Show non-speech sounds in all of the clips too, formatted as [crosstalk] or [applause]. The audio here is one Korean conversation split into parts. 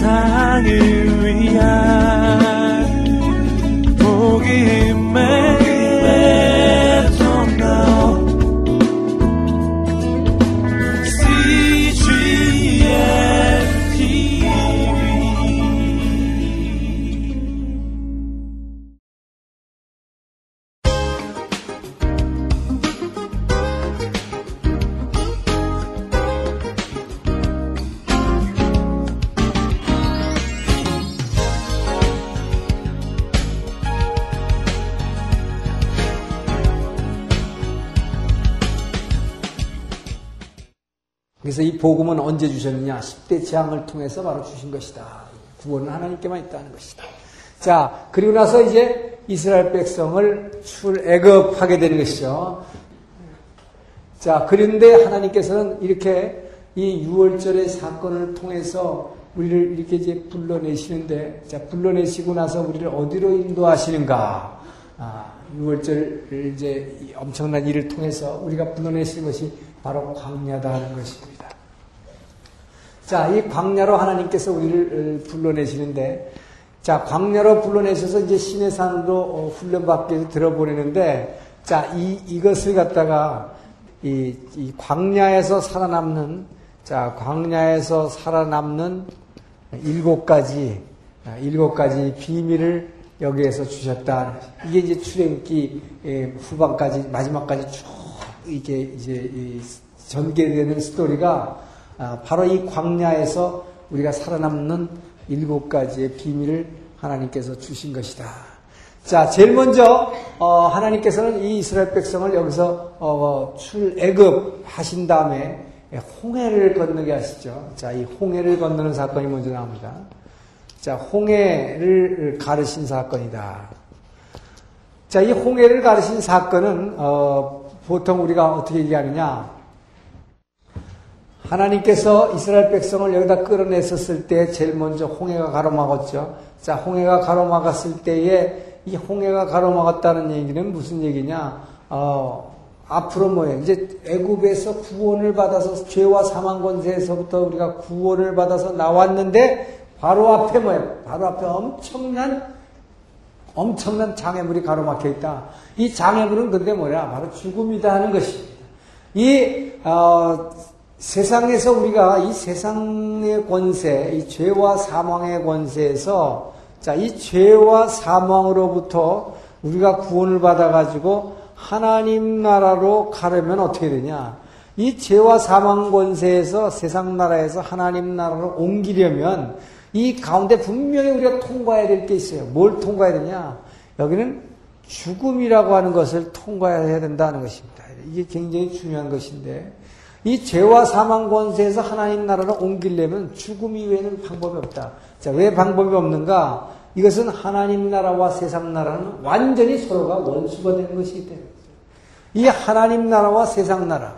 세상을 위한 복음은 언제 주셨느냐? 10대 재앙을 통해서 바로 주신 것이다. 구원은 하나님께만 있다는 것이다. 자, 그리고 나서 이제 이스라엘 백성을 출애굽하게 되는 것이죠. 자, 그런데 하나님께서는 이렇게 이 6월절의 사건을 통해서 우리를 이렇게 이제 불러내시는데, 자, 불러내시고 나서 우리를 어디로 인도하시는가? 아, 6월절 이제 엄청난 일을 통해서 우리가 불러내시는 것이 바로 광야다 하는 것입니다. 자, 이 광야로 하나님께서 우리를 어, 불러내시는데, 자, 광야로 불러내셔서 이제 신의 산으로 어, 위해서 들어보내는데, 자, 이, 이것을 갖다가 이, 이 광야에서 살아남는, 자, 광야에서 살아남는 일곱 가지, 아, 일곱 가지 비밀을 여기에서 주셨다. 이게 이제 출애굽기 예, 후반까지, 마지막까지 쭉 이게 이제 전개되는 스토리가 아, 바로 이 광야에서 우리가 살아남는 일곱 가지의 비밀을 하나님께서 주신 것이다. 자, 제일 먼저 어, 하나님께서는 이 이스라엘 백성을 여기서 어, 출애굽 하신 다음에 홍해를 건너게 하시죠. 자, 이 홍해를 건너는 사건이 먼저 나옵니다. 자, 홍해를 가르신 사건이다. 자, 이 홍해를 가르신 사건은 어, 보통 우리가 어떻게 얘기하느냐? 하나님께서 이스라엘 백성을 여기다 끌어냈었을 때 제일 먼저 홍해가 가로막았죠. 자, 홍해가 가로막았을 때에 이 홍해가 가로막았다는 얘기는 무슨 얘기냐? 어, 앞으로 뭐예요? 이제 애굽에서 구원을 받아서 죄와 사망 권세에서부터 우리가 구원을 받아서 나왔는데 바로 앞에 뭐예요? 바로 앞에 엄청난 엄청난 장애물이 가로막혀 있다. 이 장애물은 근데 뭐냐? 바로 죽음이다 하는 것입니다. 이 어, 세상에서 우리가 이 세상의 권세, 이 죄와 사망의 권세에서 자, 이 죄와 사망으로부터 우리가 구원을 받아가지고 하나님 나라로 가려면 어떻게 되냐? 이 죄와 사망 권세에서 세상 나라에서 하나님 나라로 옮기려면 이 가운데 분명히 우리가 통과해야 될 게 있어요. 뭘 통과해야 되냐? 여기는 죽음이라고 하는 것을 통과해야 된다는 것입니다. 이게 굉장히 중요한 것인데, 이 죄와 사망 권세에서 하나님 나라로 옮기려면 죽음 이외에는 방법이 없다. 자, 왜 방법이 없는가? 이것은 하나님 나라와 세상 나라는 완전히 서로가 원수가 되는 것이기 때문에. 이 하나님 나라와 세상 나라.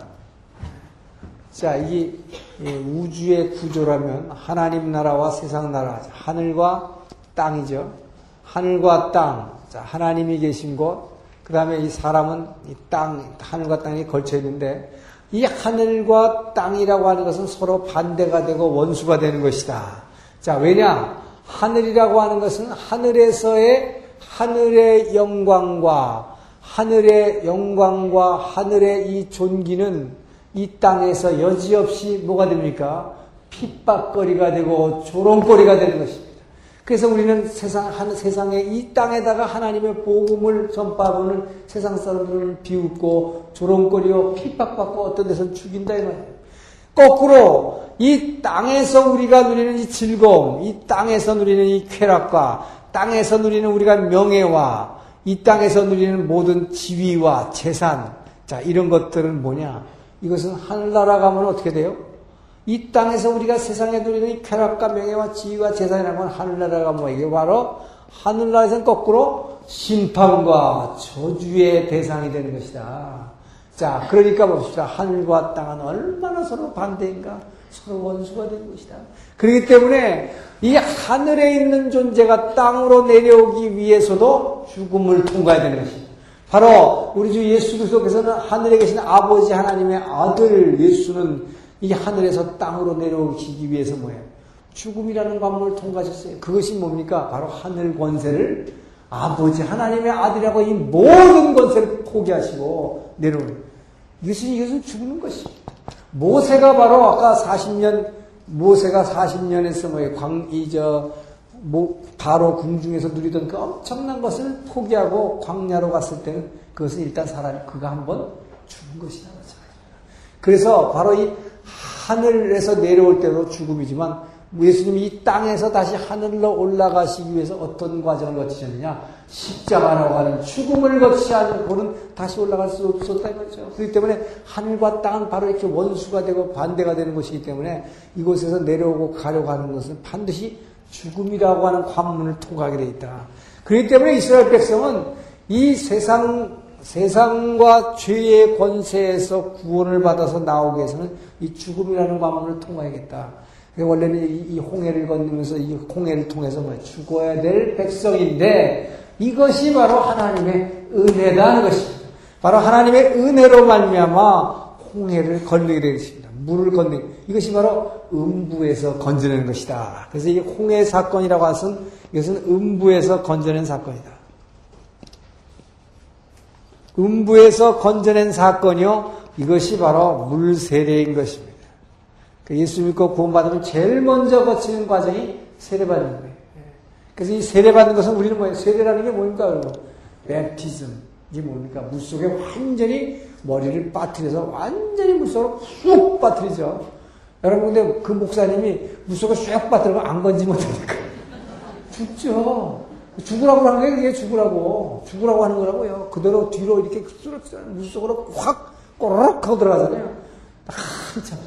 자, 이 우주의 구조라면 하나님 나라와 세상 나라, 하늘과 땅이죠. 하늘과 땅. 자, 하나님이 계신 곳. 그 다음에 이 사람은 이 땅, 하늘과 땅이 걸쳐 있는데, 이 하늘과 땅이라고 하는 것은 서로 반대가 되고 원수가 되는 것이다. 자, 왜냐? 하늘이라고 하는 것은 하늘에서의 하늘의 영광과 하늘의 영광과 하늘의 이 존귀는 이 땅에서 여지없이 뭐가 됩니까? 핍박거리가 되고 조롱거리가 되는 것입니다. 그래서 우리는 세상, 한, 세상에 이 땅에다가 하나님의 복음을 전파하고는 세상 사람들을 비웃고 조롱거리고 핍박받고 어떤 데서는 죽인다 이 말이에요. 거꾸로 이 땅에서 우리가 누리는 이 즐거움, 이 땅에서 누리는 이 쾌락과 땅에서 누리는 우리가 명예와 이 땅에서 누리는 모든 지위와 재산, 자, 이런 것들은 뭐냐? 이것은 하늘나라 가면 어떻게 돼요? 이 땅에서 우리가 세상에 누리는 이 쾌락과 명예와 지위와 재산이라는 건 하늘나라가 뭐 이게 바로 하늘나라에서는 거꾸로 심판과 저주의 대상이 되는 것이다. 자, 그러니까 봅시다. 하늘과 땅은 얼마나 서로 반대인가? 서로 원수가 되는 것이다. 그렇기 때문에 이 하늘에 있는 존재가 땅으로 내려오기 위해서도 죽음을 통과해야 되는 것입니다. 바로 우리 주 예수 그리스도께서는 하늘에 계신 아버지 하나님의 아들 예수는 이 하늘에서 땅으로 내려오시기 위해서 뭐예요? 죽음이라는 관문을 통과하셨어요. 그것이 뭡니까? 바로 하늘 권세를 아버지 하나님의 아들이라고 이 모든 권세를 포기하시고 내려오는 이것은 이것은 죽는 것입니다. 모세가 바로 아까 40년 모세가 40년에서 뭐 광이저 바로 궁중에서 누리던 그 엄청난 것을 포기하고 광야로 갔을 때는 그것은 일단 사람 그가 한번 죽은 것이다. 그래서 바로 이 하늘에서 내려올 때도 죽음이지만 예수님이 이 땅에서 다시 하늘로 올라가시기 위해서 어떤 과정을 거치셨느냐? 십자가라고 하는 죽음을 거치지 않고는 다시 올라갈 수 없었다 이거죠. 그렇기 때문에 하늘과 땅은 바로 이렇게 원수가 되고 반대가 되는 것이기 때문에 이곳에서 내려오고 가려고 하는 것은 반드시 죽음이라고 하는 관문을 통과하게 되어 있다. 그렇기 때문에 이스라엘 백성은 이 세상 세상과 죄의 권세에서 구원을 받아서 나오기 위해서는 이 죽음이라는 관문을 통과해야겠다. 원래는 이, 홍해를 건너면서 이 홍해를 통해서 뭐 죽어야 될 백성인데 이것이 바로 하나님의 은혜다는 것입니다. 바로 하나님의 은혜로 말미암아 홍해를 건너게 되겠습니다. 물을 건너 이것이 바로 음부에서 건져낸 것이다. 그래서 이 홍해 사건이라고 하선 이것은 음부에서 건져낸 사건이다. 음부에서 건져낸 사건이요. 이것이 바로 물 세례인 것입니다. 그 예수 믿고 구원받으면 제일 먼저 거치는 과정이 세례받는 거예요. 예. 그래서 이 세례받는 것은 우리는 뭐예요? 세례라는 게 뭡니까? 여러분? 베티즘. 이게 뭡니까? 물 속에 완전히 머리를 빠뜨려서 완전히 물 속으로 쑥 빠뜨리죠. 여러분, 근데 그 목사님이 물 속에 쑥 빠뜨리면 안 건지면 어떡니까 죽죠. 죽으라고 하는 게 그게 죽으라고. 죽으라고 하는 거라고요. 그대로 뒤로 이렇게 물 속으로 확 꼬르륵 하고 들어가잖아요. 한참.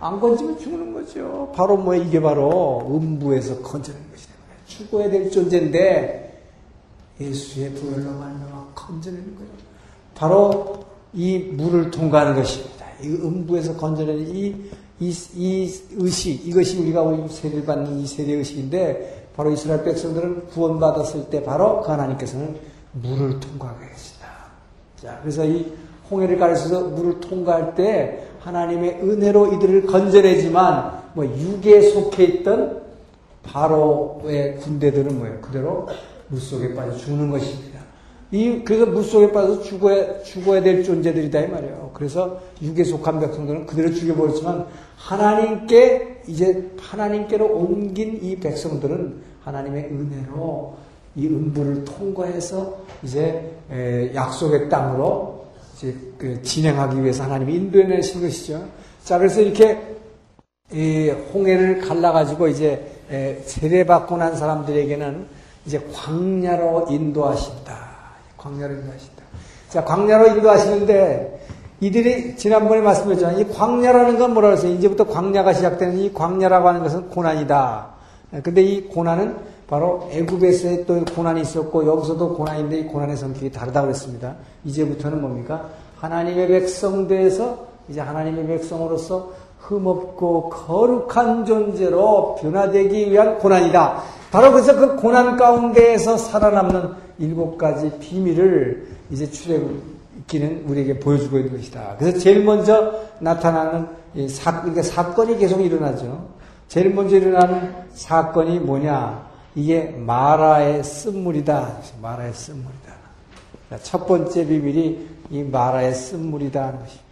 안 건지면 죽는 거죠. 바로 뭐 이게 바로 음부에서 건져낸 것이다. 죽어야 될 존재인데 예수의 부활로 말미암아 건져내는 거죠. 바로 이 물을 통과하는 것입니다. 이 음부에서 건져내는 이, 이, 이 의식, 이것이 우리가 세례를 받는 이 세례 의식인데 바로 이스라엘 백성들은 구원받았을 때 바로 그 하나님께서는 물을 통과하게 했습니다. 자, 그래서 이 홍해를 가르쳐서 물을 통과할 때 하나님의 은혜로 이들을 건져내지만 뭐 육에 속해 있던 바로의 군대들은 뭐예요? 그대로 물 속에 빠져 죽는 것입니다. 이 그래서 물 속에 빠져서 죽어야 죽어야 될 존재들이다 이 말이에요. 그래서 육에 속한 백성들은 그대로 죽여버렸지만 하나님께 이제 하나님께로 옮긴 이 백성들은 하나님의 은혜로 이 음부를 통과해서 이제 약속의 땅으로 이제 그 진행하기 위해서 하나님이 인도해내신 것이죠. 자, 그래서 이렇게 홍해를 갈라가지고 이제 세례받고 난 사람들에게는 이제 광야로 인도하신다. 광야로 인도하신다. 자, 광야로 인도하시는데 이들이 지난번에 말씀드렸잖아요. 이 광야라는 건 뭐라고 했어요? 이제부터 광야가 시작되는 이 광야라고 하는 것은 고난이다. 근데 이 고난은 바로 애굽에서의 또 고난이 있었고 여기서도 고난인데 이 고난의 성격이 다르다고 그랬습니다. 이제부터는 뭡니까? 하나님의 백성돼서 이제 하나님의 백성으로서 흠없고 거룩한 존재로 변화되기 위한 고난이다. 바로 그래서 그 고난 가운데에서 살아남는 일곱 가지 비밀을 이제 출애굽기는 우리에게 보여주고 있는 것이다. 그래서 제일 먼저 나타나는 사, 그러니까 사건이 계속 일어나죠. 제일 먼저 일어나는 사건이 뭐냐? 이게 마라의 쓴물이다. 마라의 쓴물이다. 첫 번째 비밀이 이 마라의 쓴물이다 하는 것입니다.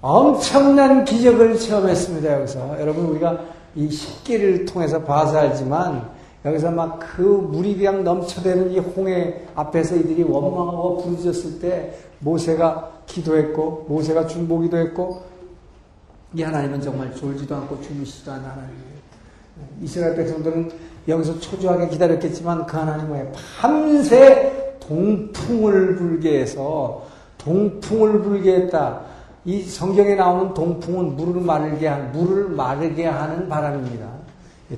엄청난 기적을 체험했습니다. 여기서 여러분 우리가 이 식기를 통해서 봐서 알지만 여기서 막 그 물이 그냥 넘쳐대는 이 홍해 앞에서 이들이 원망하고 부르짖었을 때 모세가 기도했고 모세가 중보기도 했고 이 하나님은 정말 졸지도 않고 주무시지도 않는 하나님이에요. 이스라엘 백성들은 여기서 초조하게 기다렸겠지만 그 하나님은 밤새 동풍을 불게 해서 동풍을 불게 했다. 이 성경에 나오는 동풍은 물을 마르게 한 물을 마르게 하는 바람입니다.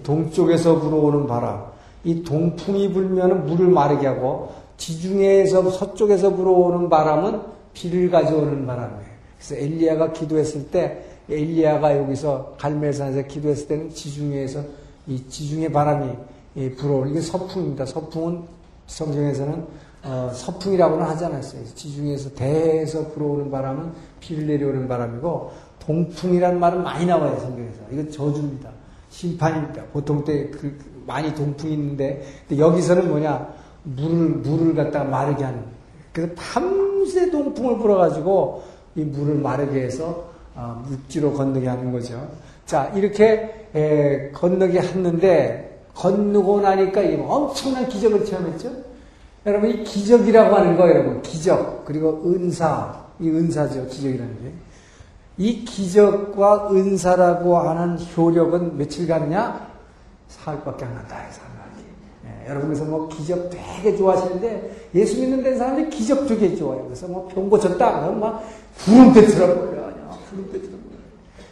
동쪽에서 불어오는 바람. 이 동풍이 불면 물을 마르게 하고 지중해에서 서쪽에서 불어오는 바람은 비를 가져오는 바람이에요. 그래서 엘리야가 기도했을 때 엘리야가 여기서 갈멜산에서 기도했을 때는 지중해에서 이 지중해 바람이 불어오는 게 서풍입니다. 서풍은 성경에서는 어, 서풍이라고는 하지 않았어요. 지중해에서 대에서 불어오는 바람은 비를 내려오는 바람이고 동풍이라는 말은 많이 나와요, 성경에서. 이건 저주입니다. 심판입니다. 보통 때 그, 그 많이 동풍이 있는데, 여기서는 뭐냐, 물을, 물을 갖다가 마르게 하는. 그래서 밤새 동풍을 불어가지고 이 물을 마르게 해서 아, 육지로 건너게 하는 거죠. 자, 이렇게 에, 건너게 했는데, 건너고 나니까 엄청난 기적을 체험했죠? 여러분, 이 기적이라고 하는 거, 여러분, 기적, 그리고 은사, 이 은사죠, 기적이라는 게. 이 기적과 은사라고 하는 효력은 며칠 가느냐? 사흘밖에 안 간다. 예, 여러분, 그래서 뭐 기적 되게 좋아하시는데, 예수 믿는 데 사람들이 기적 되게 좋아해요. 그래서 뭐 병 고쳤다, 그러면 막 구름 뱉으라고요. 구름 뱉으라고.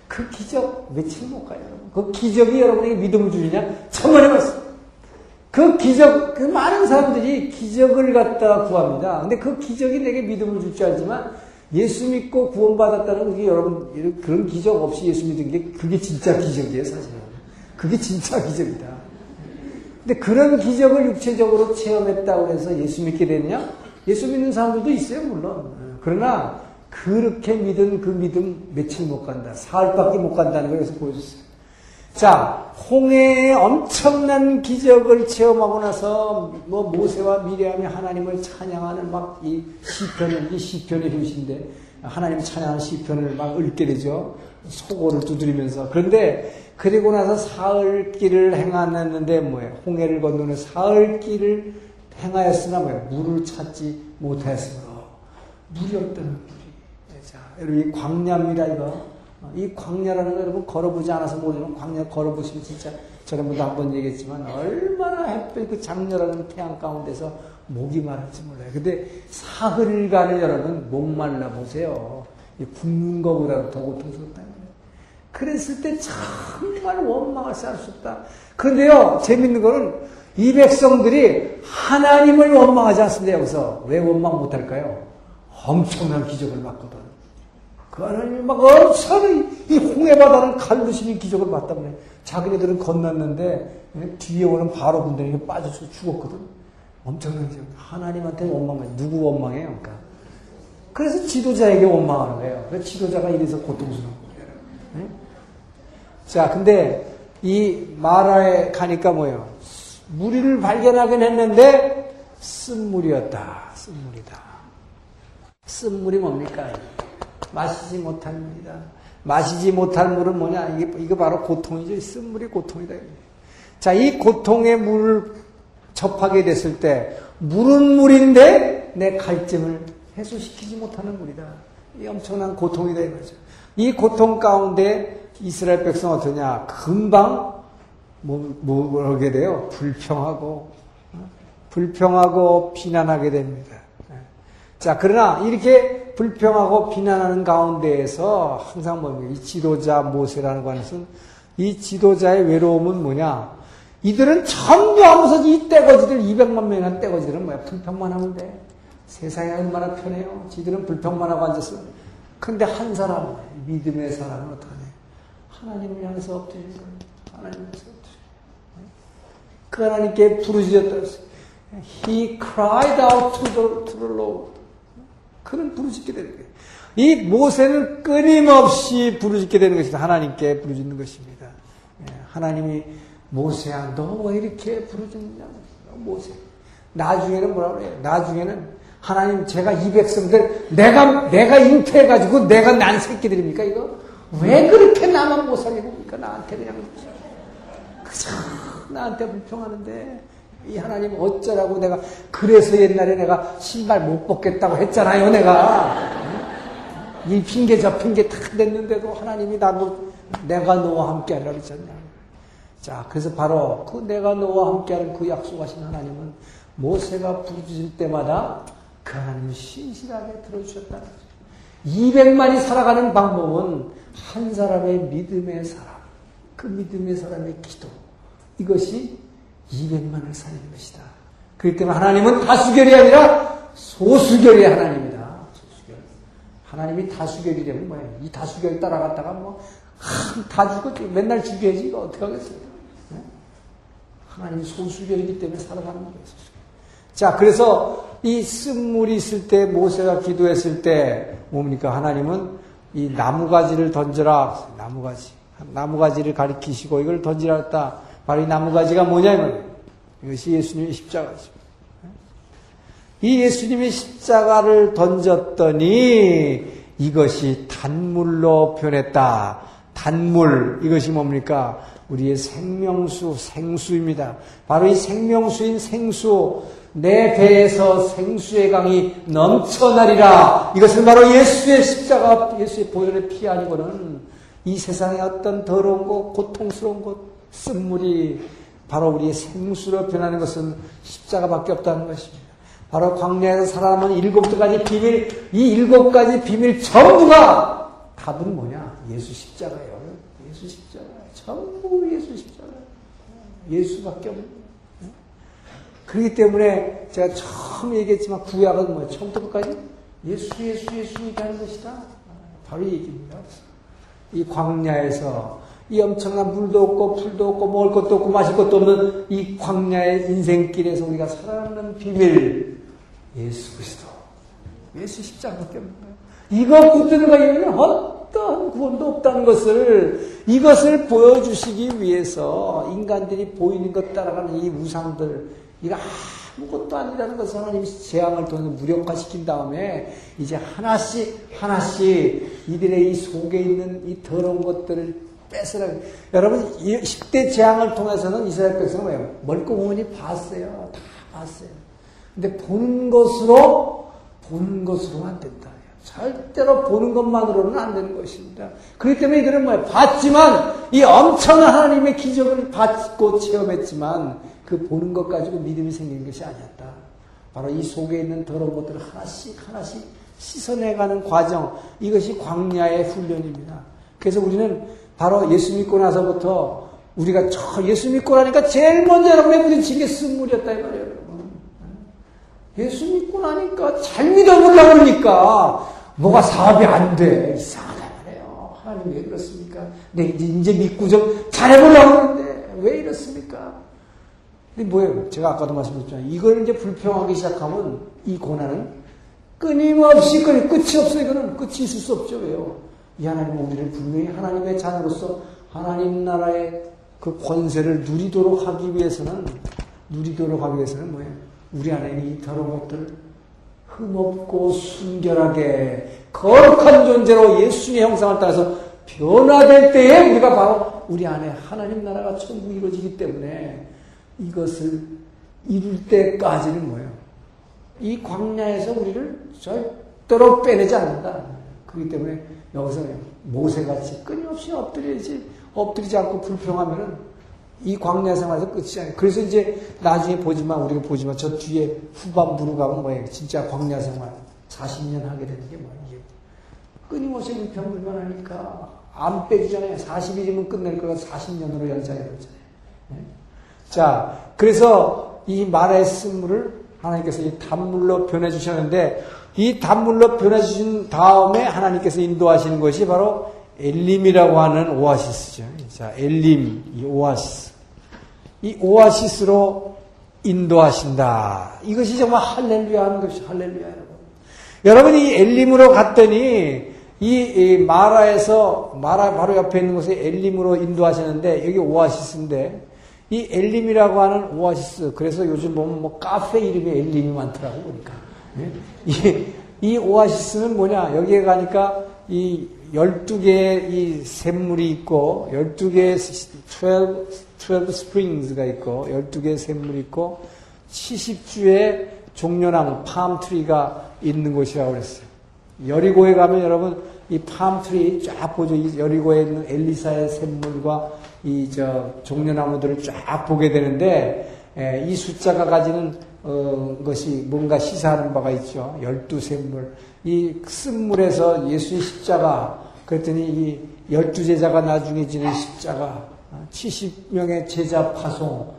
그 기적 며칠 못 가요, 여러분. 그 기적이 여러분에게 믿음을 주느냐? 천만에 말씀. 그 기적, 그 많은 사람들이 기적을 갖다 구합니다. 근데 그 기적이 내게 믿음을 줄 줄 알지만 예수 믿고 구원받았다는 게 여러분, 그런 기적 없이 예수 믿은 게 그게 진짜 기적이에요, 사실은. 그게 진짜 기적이다. 근데 그런 기적을 육체적으로 체험했다고 해서 예수 믿게 됐냐? 예수 믿는 사람들도 있어요, 물론. 그러나 그렇게 믿은 그 믿음 며칠 못 간다. 사흘밖에 못 간다는 걸 여기서 보여줬어요. 자, 홍해의 엄청난 기적을 체험하고 나서 뭐 모세와 미래함이 하나님을 찬양하는 막 이 시편을 이 시편의 효시인데 하나님 찬양하는 시편을 막 읽게 되죠. 소고를 두드리면서 그런데 그리고 나서 사흘 길을 행하는데 뭐예요? 홍해를 건너는 사흘 길을 행하였으나 뭐예요? 물을 찾지 못하였으므로 물이 없다는 물이. 자, 여러분 이 광야입니다 이거. 이 광야라는 거 여러분 걸어보지 않아서 모르지만 광야 걸어보시면 진짜 저번에도 한번 얘기했지만 얼마나 햇볕 그 장렬하는 태양 가운데서 목이 마를지 몰라요. 근데 사흘간을 여러분 목 말라 보세요. 굶는 것보다 더 고통스럽다는 거예요. 그랬을 때 정말 원망을 쌓을 수 없다. 그런데요, 재밌는 거는 이 백성들이 하나님을 원망하지 않습니다, 여기서. 왜 원망 못할까요? 엄청난 기적을 받거든. 그 하나님이 막 엄청난 이 홍해바다를 갈르시는 기적을 봤다면 자기네들은 건넜는데 뒤에 오는 바로 군대에게 빠져서 죽었거든. 엄청난 기적. 하나님한테 원망해. 누구 원망해요? 그러니까. 그래서 지도자에게 원망하는 거예요. 그래서 지도자가 이래서 고통스러운 거예요. 네? 자, 근데 이 마라에 가니까 뭐예요? 무리를 발견하긴 했는데 쓴물이었다. 쓴물이다. 쓴물이 뭡니까? 마시지 물이다. 마시지 못할 물은 뭐냐? 이게, 이거 바로 고통이죠. 쓴물이 고통이다. 자, 이 고통의 물을 접하게 됐을 때, 물은 물인데 내 갈증을 해소시키지 못하는 물이다. 이 엄청난 고통이다 이거죠. 이 고통 가운데 이스라엘 백성 어떠냐? 금방 뭐, 뭐게 돼요? 불평하고, 어? 불평하고 비난하게 됩니다. 자, 그러나 이렇게 불평하고 비난하는 가운데에서 항상 뭡니까? 이 지도자 모세라는 관에서는 이 지도자의 외로움은 뭐냐? 이들은 전부 하면서 이 떼거지들, 200만 명이나 떼거지들은 뭐야? 불평만 하면 돼. 세상이 얼마나 편해요. 지들은 불평만 하고 앉았어. 근데 한 사람, 믿음의 사람은 어떡하냐? 하나님을 향해서 엎드리는 하나님을 향해서 엎드려. 그 하나님께 부르짖었다. He cried out to the, to the Lord. 그는 부르짖게 되는 거예요. 이 모세는 끊임없이 부르짖게 되는 것입니다. 하나님께 부르짖는 것입니다. 예, 하나님이 모세야 너 왜 이렇게 부르짖느냐 모세. 나중에는 뭐라 그래요? 나중에는 하나님 제가 이 백성들 내가 내가 잉태해가지고 내가 난 새끼들입니까 이거? 왜 그렇게 나만 못 살게 봅니까? 나한테 그냥 그저 나한테 불평하는데 이 하나님 어쩌라고 내가 그래서 옛날에 내가 신발 못 벗겠다고 했잖아요 내가. 이 핑계 저 핑계 다 냈는데도 하나님이 나도 내가 너와 함께 하라 그랬잖냐. 자 그래서 바로 그 내가 너와 함께 하는 그 약속하신 하나님은 모세가 부르짖을 때마다 그 하나님을 신실하게 들어주셨다는 거죠. 200만이 살아가는 방법은 한 사람의 믿음의 사람 그 믿음의 사람의 기도. 이것이 200만을 살리는 것이다. 그렇기 때문에 하나님은 다수결이 아니라 소수결의 하나님이다. 소수결. 하나님이 다수결이 되면 뭐예요? 이 다수결 따라갔다가 뭐, 다 죽었지. 맨날 죽여야지. 이거 어떻게 하겠어요? 네? 하나님이 소수결이기 때문에 살아가는 거예요. 소수결. 자, 그래서 이 쓴물이 있을 때, 모세가 기도했을 때, 뭡니까? 하나님은 이 나무가지를 던져라. 나무가지. 나무가지를 가리키시고 이걸 던지라 했다. 바로 이 나무가지가 뭐냐면 이것이 예수님의 십자가죠. 이 예수님의 십자가를 던졌더니 이것이 단물로 변했다. 단물 이것이 뭡니까? 우리의 생명수, 생수입니다. 바로 이 생명수인 생수, 내 배에서 생수의 강이 넘쳐나리라. 이것은 바로 예수의 십자가, 예수의 보혈의 피 아니고는 이 세상의 어떤 더러운 것, 고통스러운 것, 쓴물이 바로 우리의 생수로 변하는 것은 십자가밖에 없다는 것입니다. 바로 광야에서 살아남은 일곱 가지 비밀, 이 일곱 가지 비밀 전부가 답은 뭐냐? 예수 십자가예요. 예수 십자가. 전부 예수 십자가. 예수밖에 없는. 그렇기 때문에 제가 처음 얘기했지만 구약은 뭐예요? 처음부터 끝까지 예수, 예수, 예수 얘기하는 것이다. 바로 이 얘기입니다. 이 광야에서 이 엄청난 물도 없고 풀도 없고 먹을 것도 없고 마실 것도 없는 이 광야의 인생길에서 우리가 살아남는 비밀 예수 그리스도 예수 십자가밖에 없는 거예요. 이거 붙드는 거에는 어떠한 구원도 없다는 것을 이것을 보여주시기 위해서 인간들이 보이는 것 따라가는 이 우상들 이거 아무것도 아니라는 것을 하나님이 재앙을 통해서 무력화시킨 다음에 이제 하나씩 하나씩 이들의 이 속에 있는 이 더러운 것들을 뺏으라. 여러분, 10대 재앙을 통해서는 이스라엘 백성은 뭐예요? 멀고문이 봤어요. 다 봤어요. 근데 보는 것으로, 보는 것으로는 안 된다. 절대로 보는 것만으로는 안 되는 것입니다. 그렇기 때문에 이들은 뭐예요? 봤지만, 이 엄청난 하나님의 기적을 받고 체험했지만, 그 보는 것 가지고 믿음이 생긴 것이 아니었다. 바로 이 속에 있는 더러운 것들을 하나씩 하나씩 씻어내가는 과정, 이것이 광야의 훈련입니다. 그래서 우리는 바로 예수 믿고 나서부터 우리가 저 예수 믿고 나니까 제일 먼저 여러분의 부딪힌 게 쓴물이었다 이 말이에요. 예수 믿고 나니까 잘 믿어보려고 그러니까 뭐가 사업이 안 돼. 이상하다 말이에요. 하나님 왜 그렇습니까? 내 이제 믿고 좀 잘해보려고 하는데 왜 이렇습니까? 근데 뭐예요? 제가 아까도 말씀드렸잖아요. 이걸 이제 불평하기 시작하면 이 고난은 끊임없이 끊임, 끝이 없어. 이거는 끝이 있을 수 없죠. 왜요? 이 하나님은 우리를 분명히 하나님의 자녀로서 하나님 나라의 그 권세를 누리도록 하기 위해서는 누리도록 하기 위해서는 뭐예요? 우리 안에 이 더러운 것들 흠없고 순결하게 거룩한 존재로 예수님의 형상을 따라서 변화될 때에 우리가 바로 우리 안에 하나님 나라가 천국 이루어지기 때문에 이것을 이룰 때까지는 뭐예요? 이 광야에서 우리를 절대로 빼내지 않는다. 그렇기 때문에 여기서 모세같이 끊임없이 엎드려야지 엎드리지 않고 불평하면은 이 광야 생활에서 끝이 아니에요. 그래서 이제 나중에 보지만 우리가 보지만 저 뒤에 후반부로 가면 뭐예요? 진짜 광야 생활 40년 하게 되는 게 뭐예요? 끊임없이 불평불만 하니까 안 빼주잖아요. 40일이면 끝낼 거가 40년으로 연장해버리잖아요. 네? 자, 그래서 이 말의 쓴물을 하나님께서 이 단물로 변해 주셨는데 이 단물로 변해주신 다음에 하나님께서 인도하시는 것이 바로 엘림이라고 하는 오아시스죠. 자, 엘림, 이 오아시스. 이 오아시스로 인도하신다. 이것이 정말 할렐루야 하는 것이 할렐루야 여러분. 여러분이 이 엘림으로 갔더니 이, 이 마라에서 마라 바로 옆에 있는 곳에 엘림으로 인도하시는데 여기 오아시스인데 이 엘림이라고 하는 오아시스 그래서 요즘 보면 뭐 카페 이름에 엘림이 많더라고 보니까 예? 이, 이 오아시스는 뭐냐 여기에 가니까 이 12개의 이 샘물이 있고 12개의 12, 12 스프링스가 있고 12개의 샘물이 있고 70주의 종려나무 팜트리가 있는 곳이라고 그랬어요. 여리고에 가면 여러분 이 팜트리 쫙 보죠. 이 여리고에 있는 엘리사의 샘물과 이 저 종려나무들을 쫙 보게 되는데 에, 이 숫자가 가지는 어, 것이 뭔가 시사하는 바가 있죠. 열두 샘물. 이 쓴물에서 예수의 십자가 그랬더니 이 열두 제자가 나중에 지는 십자가 70명의 제자 파송 어?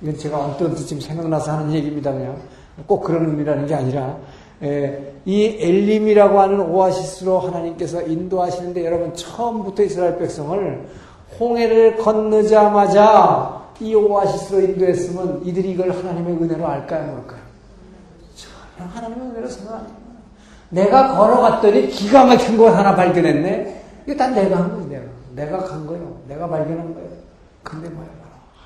이건 제가 언뜻 지금 생각나서 하는 얘기입니다. 그냥 꼭 그런 의미라는 게 아니라 에, 이 엘림이라고 하는 오아시스로 하나님께서 인도하시는데 여러분 처음부터 이스라엘 백성을 홍해를 건너자마자 이 오아시스로 인도했으면 이들이 이걸 하나님의 은혜로 알까요, 뭘까요? 전혀 하나님의 은혜로 생각 안 해요. 내가 걸어갔더니 기가 막힌 걸 하나 발견했네. 이거 다 내가 한 거지, 내가. 내가 간 거예요. 내가 발견한 거예요. 근데 뭐야,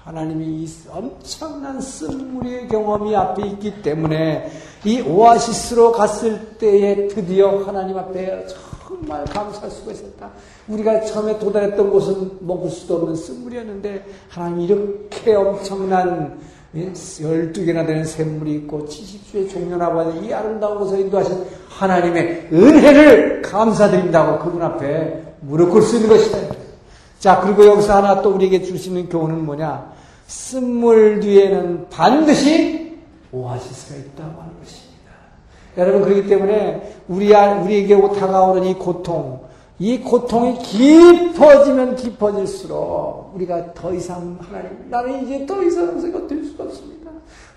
하나님이 이 엄청난 쓴물의 경험이 앞에 있기 때문에 이 오아시스로 갔을 때에 드디어 하나님 앞에 정말 감사할 수가 있었다. 우리가 처음에 도달했던 곳은 먹을 수도 없는 쓴물이었는데 하나님 이렇게 엄청난 12개나 되는 샘물이 있고 70주의 종려나바는 이 아름다운 곳에 인도하신 하나님의 은혜를 감사드린다고 그분 앞에 무릎 꿇을 수 있는 것이다. 자, 그리고 여기서 하나 또 우리에게 주시는 교훈은 뭐냐? 쓴물 뒤에는 반드시 오아시스가 있다고 하는 것입니다. 여러분, 그렇기 때문에 우리, 우리에게 다가오는 이 고통, 이 고통이 깊어지면 깊어질수록 우리가 더 이상 하나님, 나는 이제 더 이상 버틸 수가 없습니다.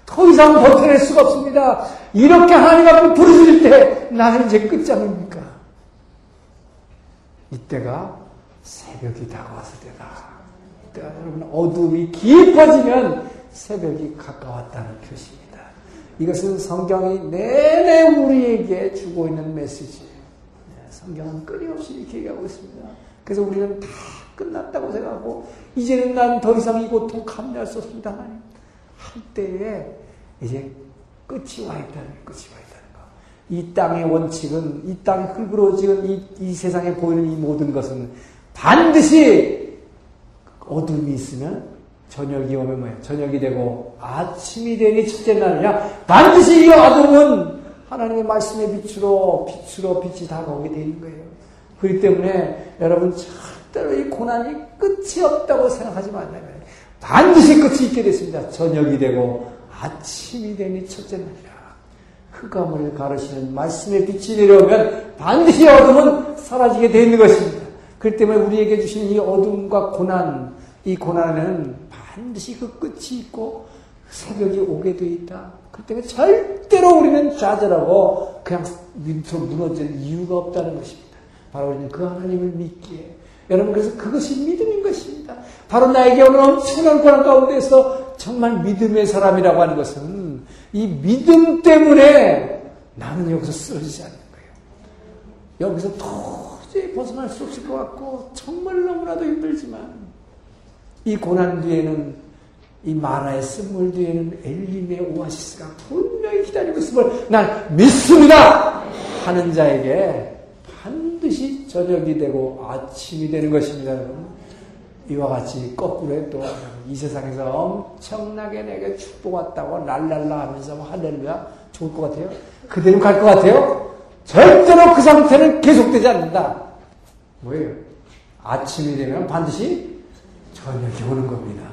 더 이상 버텨낼 수가 없습니다. 이렇게 하나님 앞에 부르실 때 나는 이제 끝장입니까? 이때가 새벽이 다가왔을 때다. 이때가 여러분 어둠이 깊어지면 새벽이 가까웠다는 표시입니다. 이것은 성경이 내내 우리에게 주고 있는 메시지예요. 네, 성경은 끊임없이 이렇게 얘기하고 있습니다. 그래서 우리는 다 끝났다고 생각하고 이제는 난 더 이상 이 고통 감내할 수 없습니다. 하나님. 할 때에 이제 끝이 와 있다는 끝이 와 있다는 거. 이 땅의 원칙은 이 땅이 흙으로 이, 이 세상에 보이는 이 모든 것은 반드시 어둠이 있으면 저녁이 오면 뭐예요? 저녁이 되고 아침이 되니 첫째 날이냐? 반드시 이 어둠은 하나님의 말씀의 빛으로 빛으로 빛이 다가오게 되는 거예요. 그렇기 때문에 여러분 절대로 이 고난이 끝이 없다고 생각하지 말아요. 반드시 끝이 있게 됐습니다. 저녁이 되고 아침이 되니 첫째 날이라. 흑암을 가르시는 말씀의 빛이 내려오면 반드시 어둠은 사라지게 되는 것입니다. 그렇기 때문에 우리에게 주신 이 어둠과 고난, 이 고난에는 반드시 그 끝이 있고 새벽이 오게 되어 있다. 그렇기 때문에 절대로 우리는 좌절하고 그냥 밑으로 무너질 이유가 없다는 것입니다. 바로 우리는 그 하나님을 믿기에 여러분 그래서 그것이 믿음인 것입니다. 바로 나에게 오는 엄청난 고난 가운데서 정말 믿음의 사람이라고 하는 것은 이 믿음 때문에 나는 여기서 쓰러지지 않는 거예요. 여기서 도저히 벗어날 수 없을 것 같고 정말 너무나도 힘들지만 이 고난 뒤에는 이 마라의 쓴물 뒤에는 엘림의 오아시스가 분명히 기다리고 있음을 난 믿습니다! 하는 자에게 반드시 저녁이 되고 아침이 되는 것입니다. 이와 같이 거꾸로 또이 세상에서 엄청나게 내게 축복 왔다고 랄랄라 하면서 뭐 할렐루야 좋을 것 같아요? 그대로 갈 것 같아요? 절대로 그 상태는 계속되지 않는다. 뭐예요? 아침이 되면 반드시 저녁이 오는 겁니다.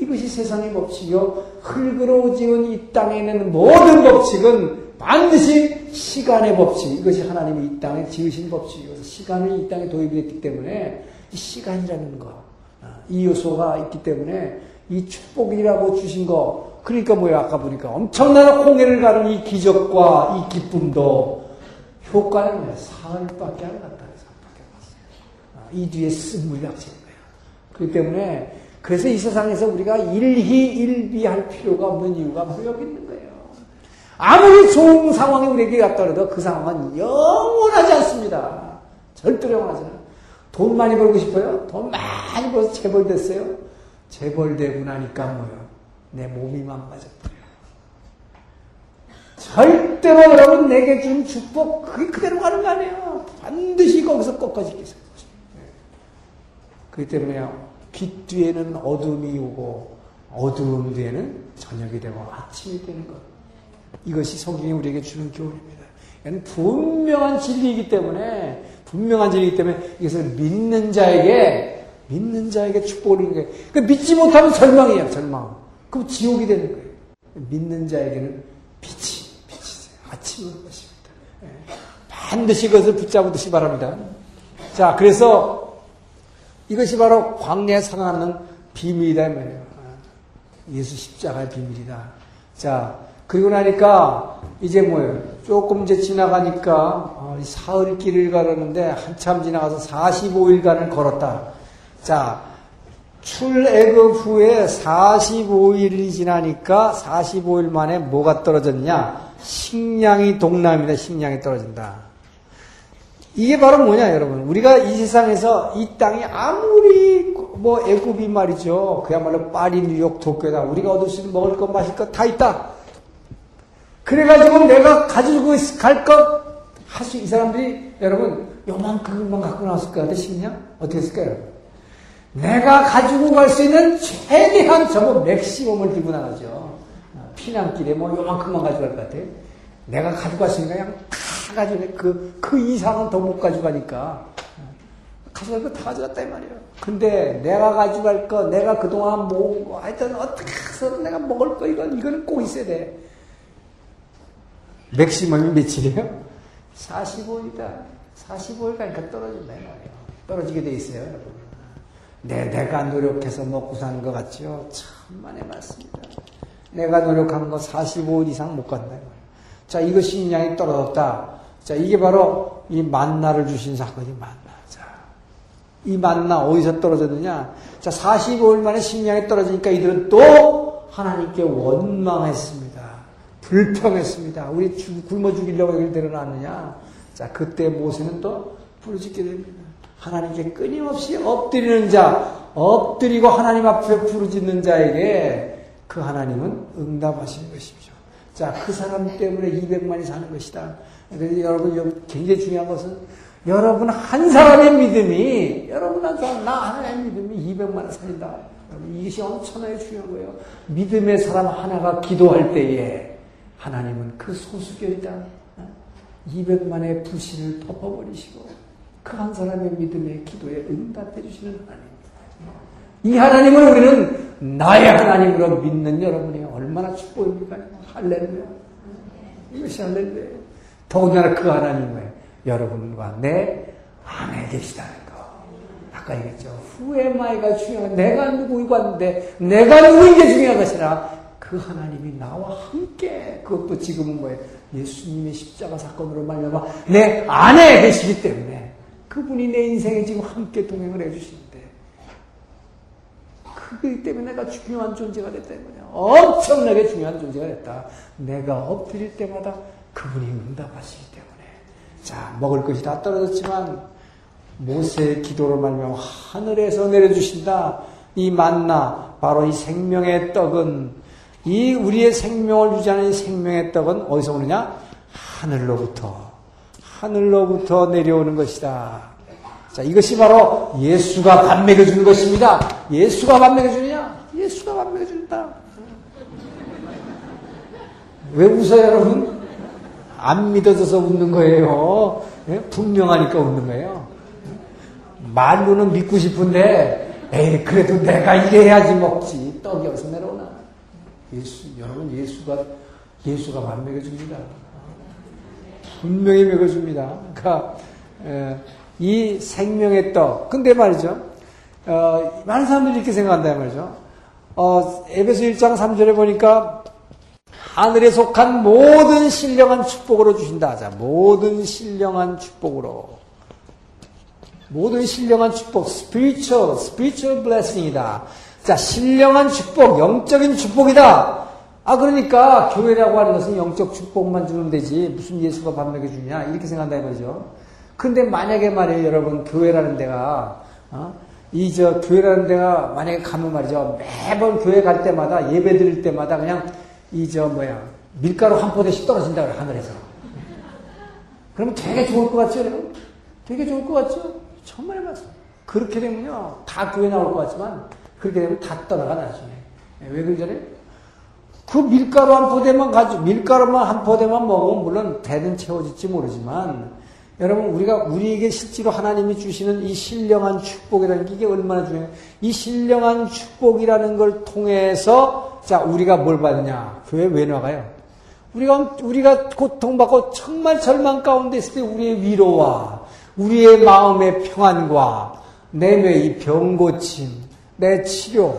이것이 세상의 법칙이요. 흙으로 지은 이 땅에 있는 모든 법칙은 반드시 시간의 법칙. 이것이 하나님이 이 땅에 지으신 법칙이고 시간이 이 땅에 도입이 됐기 때문에 이 시간이라는 거, 아, 이 요소가 있기 때문에 이 축복이라고 주신 거. 그러니까 뭐야 아까 보니까 엄청난 홍해를 가는 이 기적과 이 기쁨도 효과는 뭐야 사흘밖에 안 갔다. 사흘밖에 안 갔어요. 아, 이 뒤에 쓴물이 거예요. 그렇기 때문에 그래서 이 세상에서 우리가 일희일비할 필요가 없는 이유가 바로 여기 있는 거예요. 아무리 좋은 상황이 우리에게 그래도 그 상황은 영원하지 않습니다. 절대로 영원하지 않아요. 돈 많이 벌고 싶어요? 돈 많이 벌어서 재벌됐어요? 재벌되고 나니까 뭐요? 내 몸이 망가졌어요. 절대로 여러분 내게 준 축복 그게 그대로 가는 거 아니에요. 반드시 거기서 꺾어지게 생겼어요. 그렇기 때문에요. 빛 뒤에는 어둠이 오고 어두움 뒤에는 저녁이 되고 아침이 되는 것. 이것이 성경이 우리에게 주는 교훈입니다. 이는 분명한 진리이기 때문에 분명한 진리이기 때문에 이것을 믿는 자에게 믿는 자에게 축복을 주는 거예요. 그 믿지 못하면 절망이에요. 절망. 그럼 지옥이 되는 거예요. 믿는 자에게는 빛이 빛이 오는 것입니다. 예. 반드시 그것을 붙잡으듯이 바랍니다. 자, 그래서 이것이 바로 광야에 상하는 비밀이다 말이에요. 예수 십자가의 비밀이다. 자, 그리고 나니까 이제 뭐예요? 조금 이제 지나가니까 어, 사흘 길을 걸었는데 한참 지나가서 45일간을 걸었다. 자, 출애굽 후에 45일이 지나니까 45일 만에 뭐가 떨어졌냐? 식량이 동남입니다. 식량이 떨어진다. 이게 바로 뭐냐, 여러분. 우리가 이 세상에서 이 땅이 아무리 뭐 애굽이 말이죠. 그야말로 파리, 뉴욕, 도쿄다. 우리가 얻을 수 있는 먹을 것, 마실 것 다 있다. 그래가지고 내가 가지고 갈 것, 할 수, 이 사람들이, 여러분, 요만큼만 갖고 나왔을 것 같아, 식량? 어떻게 했을까요? 내가 가지고 갈 수 있는 최대한 저거 맥시멈을 들고 나가죠. 피난길에 뭐 요만큼만 가져갈 것 같아. 내가 가지고 갔으니까 그냥 다 가지고, 그, 그 이상은 더 못 가져가니까. 가져갈 거 다 가져갔다, 이 말이에요. 근데 내가 가져갈 거, 내가 그동안 모은 거, 하여튼 어떻게 해서 내가 먹을 거, 이건, 이거는 꼭 있어야 돼. 맥시멈이 며칠이에요? 45일이다. 45일 가니까 떨어진다, 이 말이에요. 떨어지게 돼 있어요, 여러분. 내, 내가 노력해서 먹고 사는 것 같죠? 참만의 말씀입니다. 내가 노력한 거 45일 이상 못 간다. 자, 이거 식량이 떨어졌다. 자, 이게 바로 이 만나를 주신 사건이 만나. 자, 이 만나 어디서 떨어졌느냐? 자, 45일 만에 식량이 떨어지니까 이들은 또 하나님께 원망했습니다. 불평했습니다. 우리 굶어 죽이려고 여기 데려놨느냐? 자, 그때 모세는 또 부르짖게 됩니다. 하나님께 끊임없이 엎드리는 자, 엎드리고 하나님 앞에 부르짖는 자에게 그 하나님은 응답하시는 것이죠. 자, 그 사람 때문에 200만이 사는 것이다. 그래서 여러분, 굉장히 중요한 것은 여러분 한 사람의 믿음이, 여러분 한 사람, 나 하나의 믿음이 200만을 살린다. 이것이 엄청나게 중요한 거예요. 믿음의 사람 하나가 기도할 때에 하나님은 그 소수결이다. 200만의 불신을 덮어버리시고 그 한 사람의 믿음의 기도에 응답해 주시는 하나님. 이 하나님을 우리는 나의 하나님으로 믿는 여러분이 얼마나 축복입니까? 할렐루야. 이것이 할렐루야. 더군다나 그 하나님을 여러분과 내 안에 계시다는 거. 아까 얘기했죠. 후에마이가 중요한 내가 누구이고 왔는데 내가 누구인 게 중요한 것이라 그 하나님이 나와 함께 그것도 지금은 뭐예요? 예수님의 십자가 사건으로 말미암아 내 안에 계시기 때문에 그분이 내 인생에 지금 함께 동행을 해주시는데 그기 때문에 내가 중요한 존재가 됐다. 엄청나게 중요한 존재가 됐다. 내가 엎드릴 때마다 그분이 응답하시기 때문에 자 먹을 것이 다 떨어졌지만 모세의 기도로 말미암아 하늘에서 내려주신다. 이 만나 바로 이 생명의 떡은 이 우리의 생명을 유지하는 이 생명의 떡은 어디서 오느냐? 하늘로부터 하늘로부터 내려오는 것이다. 자, 이것이 바로 예수가 밥 먹여주는 것입니다. 예수가 밥 먹여주느냐? 예수가 밥 먹여준다. 왜 웃어요, 여러분? 안 믿어져서 웃는 거예요. 예? 분명하니까 웃는 거예요. 말로는 믿고 싶은데, 에이, 그래도 내가 이래야지 먹지. 떡이 어디서 내려오나? 예수, 여러분, 예수가, 예수가 밥 먹여줍니다. 분명히 먹여줍니다. 그러니까, 에, 이 생명의 떡. 근데 말이죠. 어, 많은 사람들이 이렇게 생각한다 말이죠. 어, 에베소 1장 3절에 보니까 하늘에 속한 모든 신령한 축복으로 주신다. 자, 모든 신령한 축복으로. 모든 신령한 축복, spiritual, spiritual blessing이다. 자, 신령한 축복, 영적인 축복이다. 아, 그러니까 교회라고 하는 것은 영적 축복만 주면 되지. 무슨 예수가 밥 먹여주냐. 이렇게 생각한다 이거죠. 근데 만약에 말이에요, 여러분, 교회라는 데가, 어? 이, 저, 교회라는 데가 만약에 가면 말이죠. 매번 교회 갈 때마다, 예배 드릴 때마다 그냥, 이, 저, 뭐야, 밀가루 한 포대씩 떨어진다 그래, 하늘에서. 그러면 되게 좋을 것 같죠, 여러분? 되게 좋을 것 같죠? 정말 맞습니다. 그렇게 되면요, 다 교회 나올 것 같지만, 그렇게 되면 다 떠나가 나중에. 왜 그러잖아요? 그 밀가루 한 포대만 가지고, 밀가루만 한 포대만 먹으면 물론 배는 채워질지 모르지만, 여러분, 우리가, 우리에게 실제로 하나님이 주시는 이 신령한 축복이라는 게 이게 얼마나 중요해요. 이 신령한 축복이라는 걸 통해서, 자, 우리가 뭘 받느냐. 교회 왜 나가요? 우리가, 우리가 고통받고 정말 절망 가운데 있을 때 우리의 위로와, 우리의 마음의 평안과, 내뇌의 병 고침, 내 치료,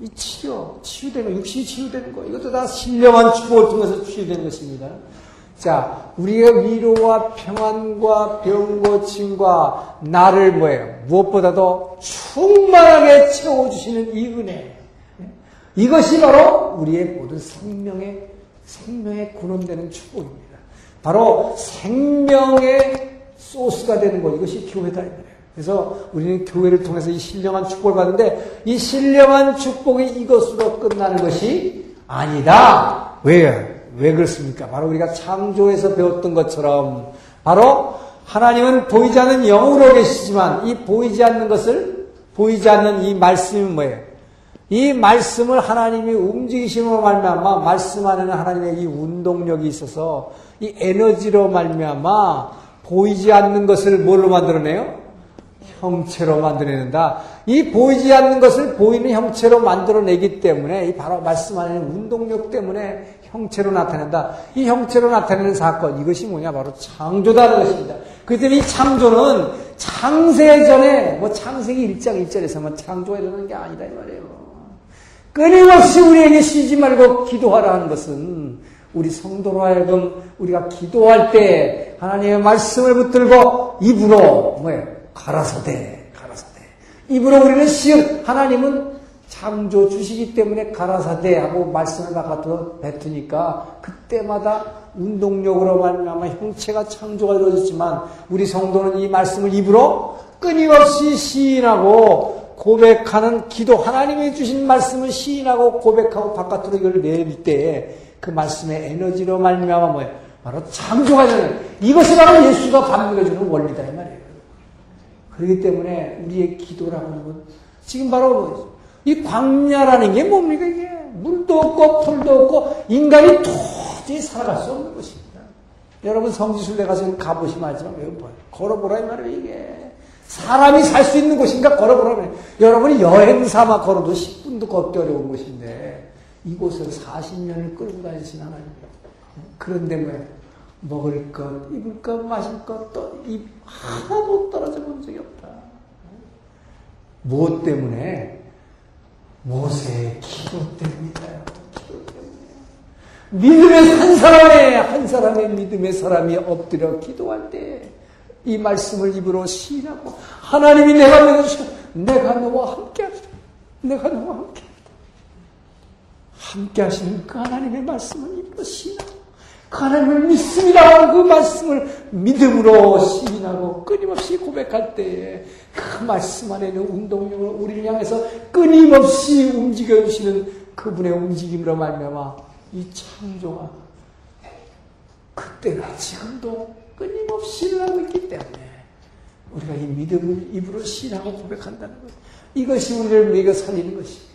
이 치료, 치유되는, 육신이 치유되는 거, 이것도 다 신령한 축복을 통해서 치유되는 것입니다. 자, 우리의 위로와 평안과 병고침과 나를 뭐예요? 무엇보다도 충만하게 채워주시는 이 은혜. 이것이 바로 우리의 모든 생명의 생명의 근원되는 축복입니다. 바로 생명의 소스가 되는 것 이것이 교회다 그래서 우리는 교회를 통해서 이 신령한 축복을 받는데 이 신령한 축복이 이것으로 끝나는 것이 아니다. 왜? 왜 그렇습니까? 바로 우리가 창조에서 배웠던 것처럼 바로 하나님은 보이지 않는 영으로 계시지만 이 보이지 않는 것을 보이지 않는 이 말씀이 뭐예요? 이 말씀을 하나님이 움직이심으로 말미암아 말씀 안에는 하나님의 이 운동력이 있어서 이 에너지로 말미암아 보이지 않는 것을 뭘로 만들어내요? 형체로 만들어낸다. 이 보이지 않는 것을 보이는 형체로 만들어내기 때문에 이 바로 말씀 안에는 운동력 때문에 형체로 나타낸다. 이 형체로 나타내는 사건 이것이 뭐냐 바로 창조다는 것입니다. 그 때문에 이 창조는 창세 전에 뭐 창세기 1장 1절에서만 창조가 일어나는 게 아니다 이 말이에요. 끊임없이 우리에게 쉬지 말고 기도하라 하는 것은 우리 성도로 하여금 우리가 기도할 때 하나님의 말씀을 붙들고 입으로 뭐예요? 가라사대, 가라사대. 입으로 우리는 시은 하나님은 창조 주시기 때문에 가라사대 하고 말씀을 바깥으로 뱉으니까 그때마다 운동력으로 말미암아 형체가 창조가 이루어졌지만 우리 성도는 이 말씀을 입으로 끊임없이 시인하고 고백하는 기도 하나님이 주신 말씀을 시인하고 고백하고 바깥으로 이걸 낼때그 말씀의 에너지로 말미암아 뭐예요? 바로 창조가 되는 이것이 바로 예수가 반복해주는 원리다 이 말이에요. 그렇기 때문에 우리의 기도라고 하는 건 지금 바로 이 광야라는 게 뭡니까 이게 물도 없고 풀도 없고 인간이 도저히 살아갈 수 없는 것입니다. 여러분 성지순례 가서 가보시면 알지만 걸어보라 이 말이에요 이게 사람이 살 수 있는 곳인가 걸어보라 여러분이 여행 삼아 걸어도 10분도 걷기 어려운 곳인데 이곳을 40년을 끌고 다니신 하나님 그런데 뭐 먹을 것, 입을 것, 마실 것, 또 입 하나도 떨어져 본 적이 없다. 무엇 때문에? 모세의 기도 때문이다요. 기도 때문에. 믿음의 한 사람의, 한 사람의 믿음의 사람이 엎드려 기도할 때, 이 말씀을 입으로 시인하고, 하나님이 내가 믿어주셔. 내가 너와 함께 하리라. 내가 너와 함께 하리라. 함께 하시는 그 하나님의 말씀을 입으로 시인하고, 하나님을 믿습니다. 그 말씀을 믿음으로 시인하고 끊임없이 고백할 때에 그 말씀 안에 는 운동력을 우리를 향해서 끊임없이 움직여 주시는 그분의 움직임으로 말미암아 이 창조가 그때가 지금도 끊임없이 일어나고 있기 때문에 우리가 이 믿음을 입으로 시인하고 고백한다는 것 이것이 우리를 먹여 살리는 것입니다.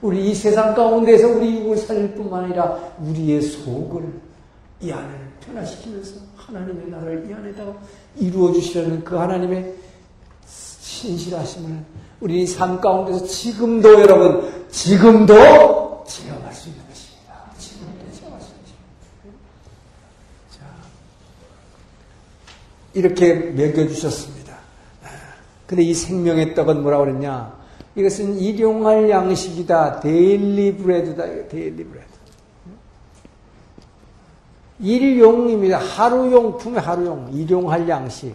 우리 이 세상 가운데서 우리 입을 살릴 뿐만 아니라 우리의 속을 이 안을 변화시키면서 하나님의 나라를 이 안에다가 이루어 주시려는 그 하나님의 신실하심을 우리 삶 가운데서 지금도 여러분 지금도 체험할 수 있는 것입니다. 지금도 체험할 수 있습니다. 자, 이렇게 먹여주셨습니다. 근데 이 생명의 떡은 뭐라고 그랬냐? 이것은 일용할 양식이다. Daily bread다. Daily bread. 일용입니다. 하루용품의 하루용, 일용할 양식.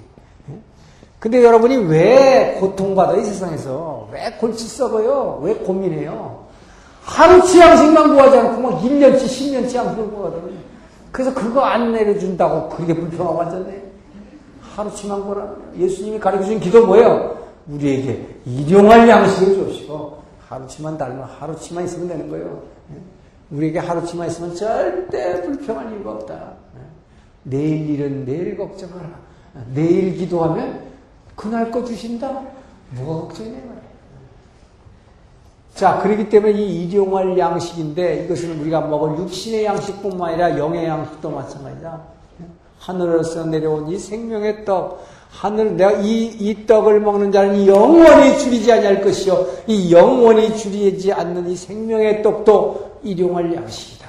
근데 여러분이 왜 고통받아, 이 세상에서? 왜 골치 썩어요? 왜 고민해요? 하루치 양식만 구하지 않고 막 1년치, 10년치 양식을 구하더니 그래서 그거 안 내려준다고 그렇게 불평하고 앉았네. 하루치만 구하라. 예수님이 가르쳐 준 기도 뭐예요? 우리에게 일용할 양식을 주시고 하루치만 달면 하루치만 있으면 되는 거예요. 우리에게 하루치만 있으면 절대 불평할 이유가 없다. 내일 일은 내일 걱정하라. 내일 기도하면 그날 거 주신다? 뭐가 걱정이냐. 자, 그렇기 때문에 이 일용할 양식인데 이것은 우리가 먹을 육신의 양식뿐만 아니라 영의 양식도 마찬가지다. 하늘에서 내려온 이 생명의 떡, 하늘 내가 이, 이 떡을 먹는 자는 영원히 줄이지 아니할 것이요 이 영원히 줄이지 않는 이 생명의 떡도 일용할 양식이다.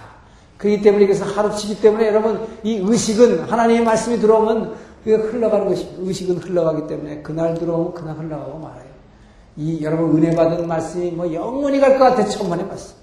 그렇기 때문에 그래서 하루치기 때문에 여러분 이 의식은 하나님의 말씀이 들어오면 그게 흘러가는 것입니다. 의식은 흘러가기 때문에 그날 들어오면 그날 흘러가고 말아요. 이 여러분 은혜 받은 말씀이 뭐 영원히 갈 것 같아 천만의 말씀.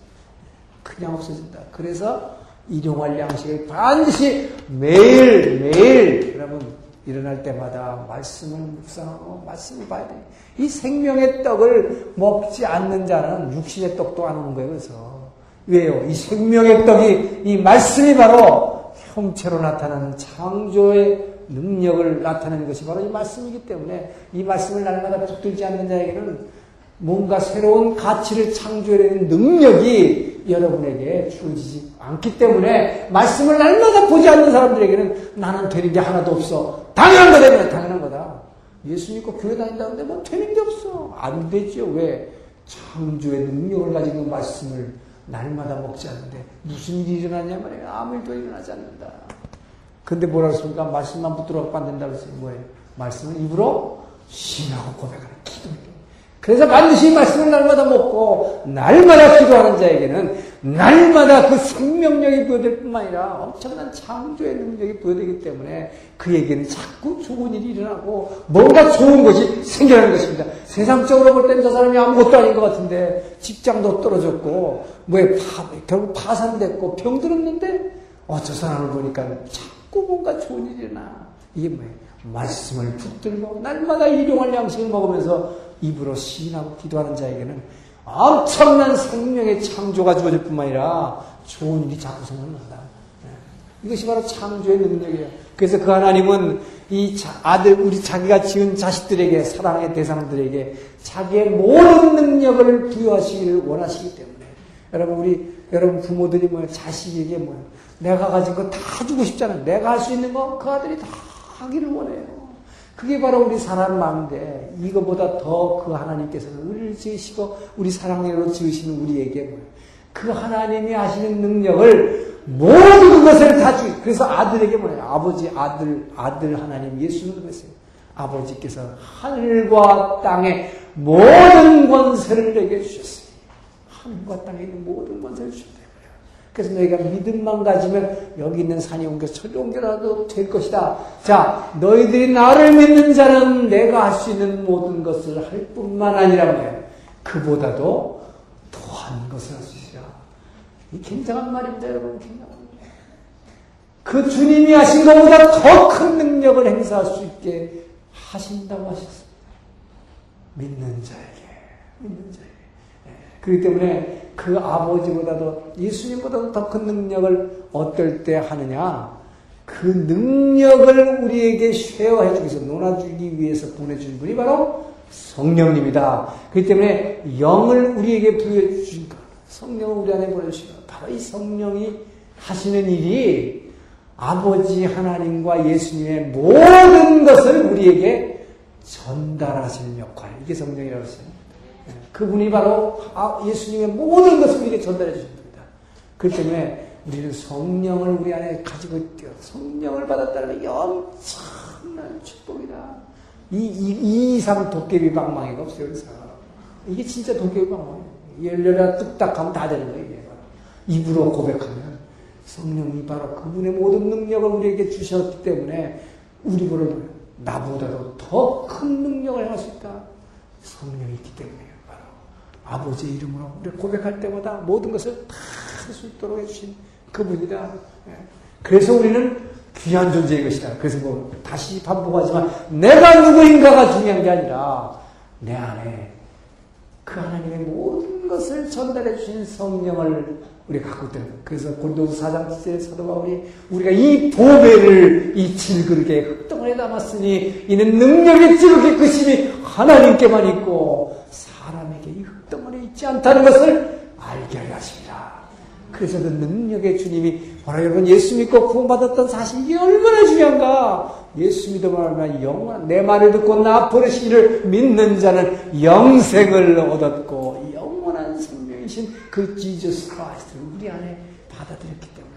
그냥 없어진다. 그래서 일용할 양식을 반드시 매일 매일 여러분 일어날 때마다 말씀을 묵상하고 말씀을 봐야 돼. 이 생명의 떡을 먹지 않는 자는 육신의 떡도 안 오는 거예요. 그래서 왜요? 이 생명의 떡이 이 말씀이 바로 형체로 나타나는 창조의 능력을 나타내는 것이 바로 이 말씀이기 때문에 이 말씀을 날마다 붙들지 않는 자에게는 뭔가 새로운 가치를 창조해내는 능력이 여러분에게 주어지지 않기 때문에 말씀을 날마다 보지 않는 사람들에게는 나는 되는 게 하나도 없어. 당연한 거다, 당연한 거다. 예수 믿고 교회 다닌다는데 뭐 되는 게 없어. 안 되죠. 왜? 창조의 능력을 가지고 말씀을 날마다 먹지 않는데 무슨 일이 일어나냐 말이에요. 아무 일도 일어나지 않는다. 근데 뭐라 그랬습니까? 말씀만 붙들어 갖고 안 된다 그랬어요. 뭐예요? 말씀을 입으로 신하고 고백하는 기도예요. 그래서 반드시 말씀을 날마다 먹고 날마다 기도하는 자에게는 날마다 그 생명력이 부여될 뿐만 아니라 엄청난 창조의 능력이 부여되기 때문에 그에게는 자꾸 좋은 일이 일어나고 뭔가 좋은 것이 생겨나는 것입니다. 세상적으로 볼 때는 저 사람이 아무것도 아닌 것 같은데 직장도 떨어졌고 뭐에 파, 결국 파산됐고 병들었는데 어, 저 사람을 보니까 자꾸 뭔가 좋은 일이 일어나. 이게 뭐예요? 말씀을 붙들고 날마다 일용할 양식을 먹으면서 입으로 시인하고 기도하는 자에게는 엄청난 생명의 창조가 주어질 뿐만 아니라 좋은 일이 자꾸 생각난다. 네. 이것이 바로 창조의 능력이에요. 그래서 그 하나님은 이 아들, 우리 자기가 지은 자식들에게, 사랑의 대상들에게 자기의 모든 능력을 부여하시기를 원하시기 때문에. 여러분, 우리, 여러분 부모들이 뭐 자식에게 뭐 내가 가진 거 다 주고 싶잖아요. 내가 할 수 있는 거 그 아들이 다 하기를 원해요. 그게 바로 우리 사람 마음인데 이거보다 더 그 하나님께서는 우리를 지으시고 우리 사랑으로 지으시는 우리에게 뭐그 하나님이 하시는 능력을 모든 것을 다 주. 그래서 아들에게 뭐예요? 아버지, 아들, 아들 하나님 예수는 그랬어요. 아버지께서 하늘과 땅의 모든 권세를 내게 주셨어요. 하늘과 땅에 있는 모든 권세를 주셨다. 그래서 너희가 믿음만 가지면 여기 있는 산이 옮겨 저리 옮겨라도 될 것이다. 자, 너희들이 나를 믿는 자는 내가 할 수 있는 모든 것을 할 뿐만 아니라? 그보다도 더한 것을 할 수 있으라. 이 굉장한 말입니다, 여러분. 굉장한 그 주님이 하신 것보다 더 큰 능력을 행사할 수 있게 하신다고 하셨습니다. 믿는 자에게, 믿는 자에게. 예. 그렇기 때문에 그 아버지보다도 예수님보다도 더 큰 능력을 어떨 때 하느냐? 그 능력을 우리에게 쉐어해 주기 위해서, 논아주기 위해서 보내준 분이 바로 성령님이다. 그렇기 때문에 영을 우리에게 부여해 주신 것, 성령을 우리 안에 보내주신 것, 바로 이 성령이 하시는 일이 아버지 하나님과 예수님의 모든 것을 우리에게 전달하시는 역할. 이게 성령이라고 했어요. 그분이 바로 아, 예수님의 모든 것을 우리에게 전달해 주신 겁니다. 그렇기 때문에 우리는 성령을 우리 안에 가지고 있대요. 성령을 받았다는 게 엄청난 축복이다. 이, 이, 이 이상 도깨비 방망이가 없어요, 그래서. 이게 진짜 도깨비 방망이에요. 열려라 뚝딱 하면 다 되는 거예요, 이게. 입으로 고백하면. 성령이 바로 그분의 모든 능력을 우리에게 주셨기 때문에 우리보다 나보다도 더 큰 능력을 할수 있다. 성령이 있기 때문에. 아버지 이름으로 우리 고백할 때마다 모든 것을 다 할 수 있도록 해주신 그분이다. 예. 그래서 우리는 귀한 존재인 것이다. 그래서 뭐 다시 반복하지만 내가 누구인가가 중요한 게 아니라 내 안에 그 하나님의 모든 것을 전달해 주신 성령을 우리 갖고 있다. 그래서 골도서 4장 7절 사도 바울이 우리가 이 보배를 이 질그릇에 흙덩어리에 담았으니 이는 능력의 지극히 크심이 하나님께만 있고 있지 않다는 것을 알게 하려 하십니다. 그래서 그 능력의 주님이 바로 여러분 예수 믿고 구원받았던 사실이 얼마나 중요한가? 예수 믿어 말하면 영원 내 말을 듣고 나 보내신 이를 믿는 자는 영생을 얻었고 영원한 생명이신 그 Jesus Christ를 우리 안에 받아들였기 때문에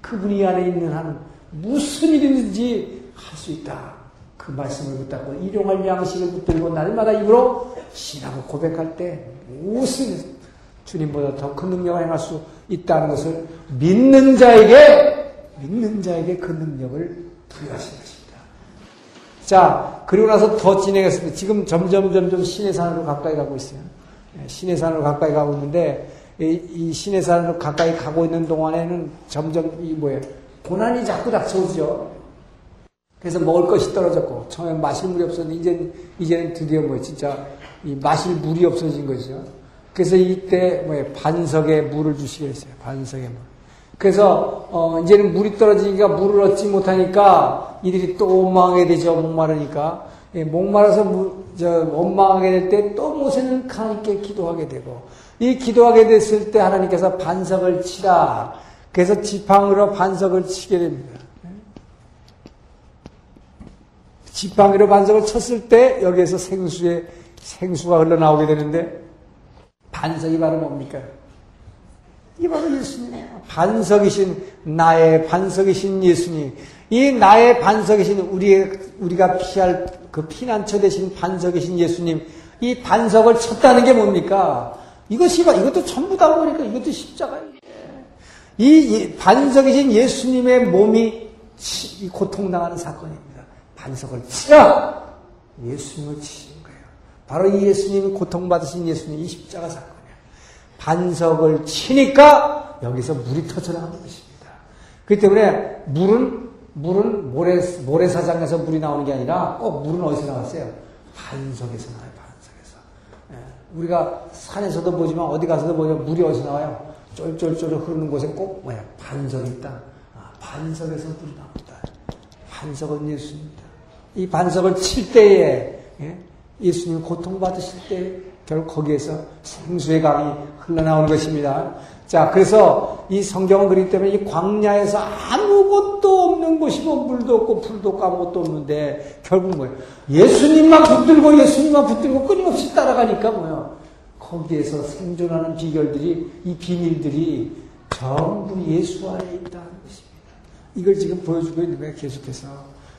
그분이 안에 있는 한은 무슨 일이든지 할 수 있다. 그 말씀을 붙잡고 일용할 양식을 붙들고 날마다 입으로 신하고 고백할 때 무슨 주님보다 더 큰 능력을 행할 수 있다는 것을 믿는 자에게 믿는 자에게 그 능력을 부여하신 것입니다. 자 그리고 나서 더 진행했습니다. 지금 점점 점점 신의 산으로 가까이 가고 있어요. 예, 신의 산으로 가까이 가고 있는데 이, 신의 산으로 가까이 가고 있는 동안에는 점점 이 뭐예요 고난이 자꾸 닥쳐오죠. 그래서 먹을 것이 떨어졌고 처음에 마실 물이 없었는데 이제 이제는 드디어 뭐 진짜 마실 물이 없어진 거죠. 그래서 이때 뭐 반석에 물을 주시게 했어요. 반석에 물. 그래서 어 이제는 물이 떨어지니까 물을 얻지 못하니까 이들이 또 원망하게 되죠. 목마르니까. 예, 목마라서 물, 저, 원망하게 될 때 또 모세는 하나님께 기도하게 되고 이 기도하게 됐을 때 하나님께서 반석을 치라. 그래서 지팡이로 반석을 치게 됩니다. 지팡이로 반석을 쳤을 때 여기에서 생수에 생수가 흘러나오게 되는데 반석이 바로 뭡니까? 이게 바로 예수님이에요. 반석이신 나의 반석이신 예수님. 이 나의 반석이신 우리 우리가 피할 그 피난처 되신 반석이신 예수님. 이 반석을 쳤다는 게 뭡니까? 이것이 이것도 전부 다 보니까 이것도 십자가예요. 이 반석이신 예수님의 몸이 고통당하는 사건입니다. 반석을 치라! 예수님을 거예요. 바로 이 예수님이 고통받으신 예수님, 이 십자가 사건이에요. 반석을 치니까 여기서 물이 터져나가는 것입니다. 그렇기 때문에 물은, 물은 모래, 모래사장에서 물이 나오는 게 아니라 꼭 물은 어디서 나왔어요? 반석에서 나와요, 반석에서. 예. 우리가 산에서도 보지만 어디 가서도 보면 물이 어디서 나와요? 쫄쫄쫄 흐르는 곳에 꼭 뭐야 반석이 있다. 아, 반석에서 불이 나온다. 반석은 예수입니다. 이 반석을 칠 때에 예? 예수님 고통받으실 때 결국 거기에서 생수의 강이 흘러나오는 것입니다. 자, 그래서 이 성경은 그렇기 때문에 이 광야에서 아무것도 없는 곳이고 물도 없고 풀도 없고 아무것도 없는데 결국 뭐예요? 예수님만 붙들고 예수님만 붙들고 끊임없이 따라가니까 뭐예요? 거기에서 생존하는 비결들이 이 비밀들이 전부 예수 안에 있다는 것입니다. 이걸 지금 보여주고 있는 거예요. 계속해서.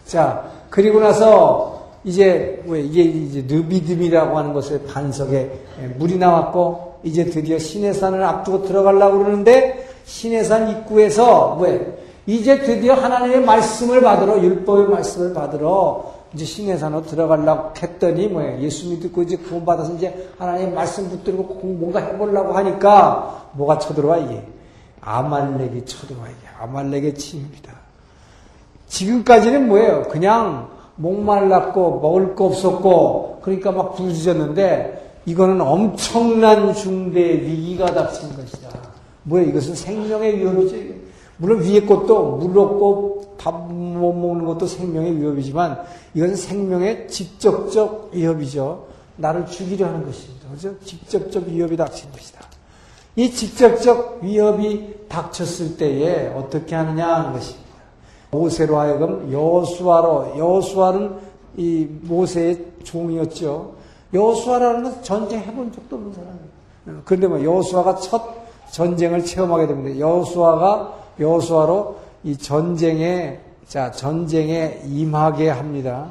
자 그리고 나서 이제 왜 이게 이제 느비듬이라고 하는 것의 반석에 물이 나왔고 이제 드디어 신해산을 앞두고 들어가려고 그러는데 신해산 입구에서 왜 이제 드디어 하나님의 말씀을 받으러 율법의 말씀을 받으러 이제 신해산으로 들어가려고 했더니 뭐예요? 예수 믿고 이제 구원 받아서 이제 하나님의 말씀 붙들고 뭔가 해보려고 하니까 뭐가 쳐들어와 이게? 아말렉이 쳐들어와 이게. 아말렉의 침입니다. 지금까지는 뭐예요? 그냥 목말랐고 먹을 거 없었고 그러니까 막 부르짖었는데 이거는 엄청난 중대 위기가 닥친 것이다. 뭐예요? 이것은 생명의 위협이죠. 물론 위에 것도 물 없고 밥 못 먹는 것도 생명의 위협이지만 이것은 생명의 직접적 위협이죠. 나를 죽이려 하는 것입니다. 그죠? 직접적 위협이 닥친 것이다. 이 직접적 위협이 닥쳤을 때에 어떻게 하느냐 하는 것입니다. 모세로 하여금 여수아로 여수아는 이 모세의 종이었죠. 여수아라는 것은 전쟁 해본 적도 없는 사람이에요. 그런데 뭐 여수아가 첫 전쟁을 체험하게 됩니다. 여수아가 여수아로 이 전쟁에 자 전쟁에 임하게 합니다.